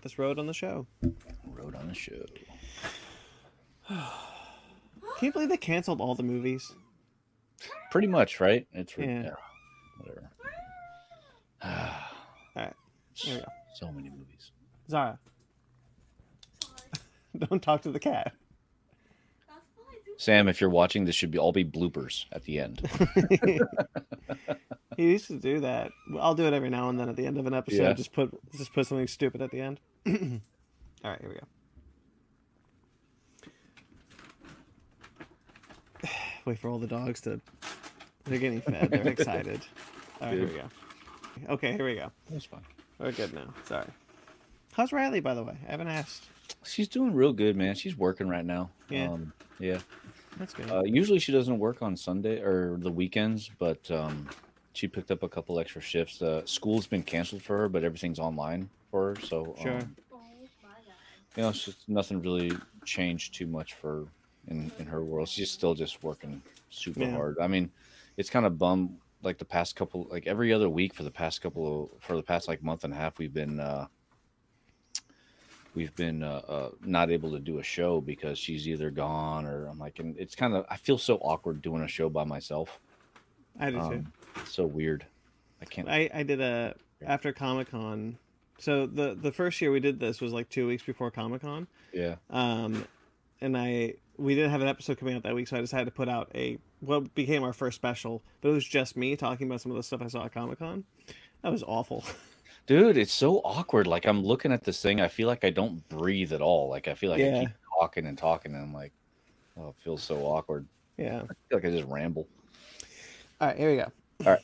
[SPEAKER 1] This road on the show.
[SPEAKER 2] Road on the show.
[SPEAKER 1] Can you believe they canceled all the movies?
[SPEAKER 2] Pretty much, right? It's
[SPEAKER 1] Yeah.
[SPEAKER 2] yeah, whatever.
[SPEAKER 1] All right, here we go.
[SPEAKER 2] so many movies.
[SPEAKER 1] Zara, don't talk to the cat.
[SPEAKER 2] Sam, if you're watching, this should be all be bloopers at the end.
[SPEAKER 1] he used to do that. I'll do it every now and then at the end of an episode.
[SPEAKER 2] Yeah.
[SPEAKER 1] Just put just put something stupid at the end. All right, here we go. Wait for all the dogs to. They're getting fed. They're excited. All right, here we go. Okay, here we go.
[SPEAKER 2] That's fine.
[SPEAKER 1] We're good now. Sorry. How's Riley, by the way? I haven't asked.
[SPEAKER 2] She's doing real good, man. She's working right now.
[SPEAKER 1] Yeah.
[SPEAKER 2] Um, yeah.
[SPEAKER 1] That's good.
[SPEAKER 2] Uh, usually she doesn't work on Sunday or the weekends, but um, she picked up a couple extra shifts. Uh, school's been canceled for her, but everything's online for her. So,
[SPEAKER 1] Sure.
[SPEAKER 2] um, you know, it's just nothing really changed too much for in in her world. She's still just working super
[SPEAKER 1] Yeah.
[SPEAKER 2] hard. I mean, it's kind of bum like the past couple, like every other week for the past couple of for the past like month and a half, we've been. uh We've been uh, uh, not able to do a show because she's either gone or I'm like, and it's kind of I feel so awkward doing a show by myself.
[SPEAKER 1] I do too.
[SPEAKER 2] Um, it's so weird. I can't.
[SPEAKER 1] I, I did a after Comic Con. So the the first year we did this was like two weeks before Comic Con.
[SPEAKER 2] yeah,
[SPEAKER 1] Um, and I we didn't have an episode coming out that week, so I decided to put out a what became our first special. But it was just me talking about some of the stuff I saw at Comic Con. That was awful.
[SPEAKER 2] dude, it's so awkward. Like I'm looking at this thing, I feel like I don't breathe at all. Like I feel like I
[SPEAKER 1] Yeah.
[SPEAKER 2] keep talking and talking, and I'm like, oh, it feels so awkward.
[SPEAKER 1] yeah.
[SPEAKER 2] I feel like I just ramble.
[SPEAKER 1] All right, here we go.
[SPEAKER 2] All right.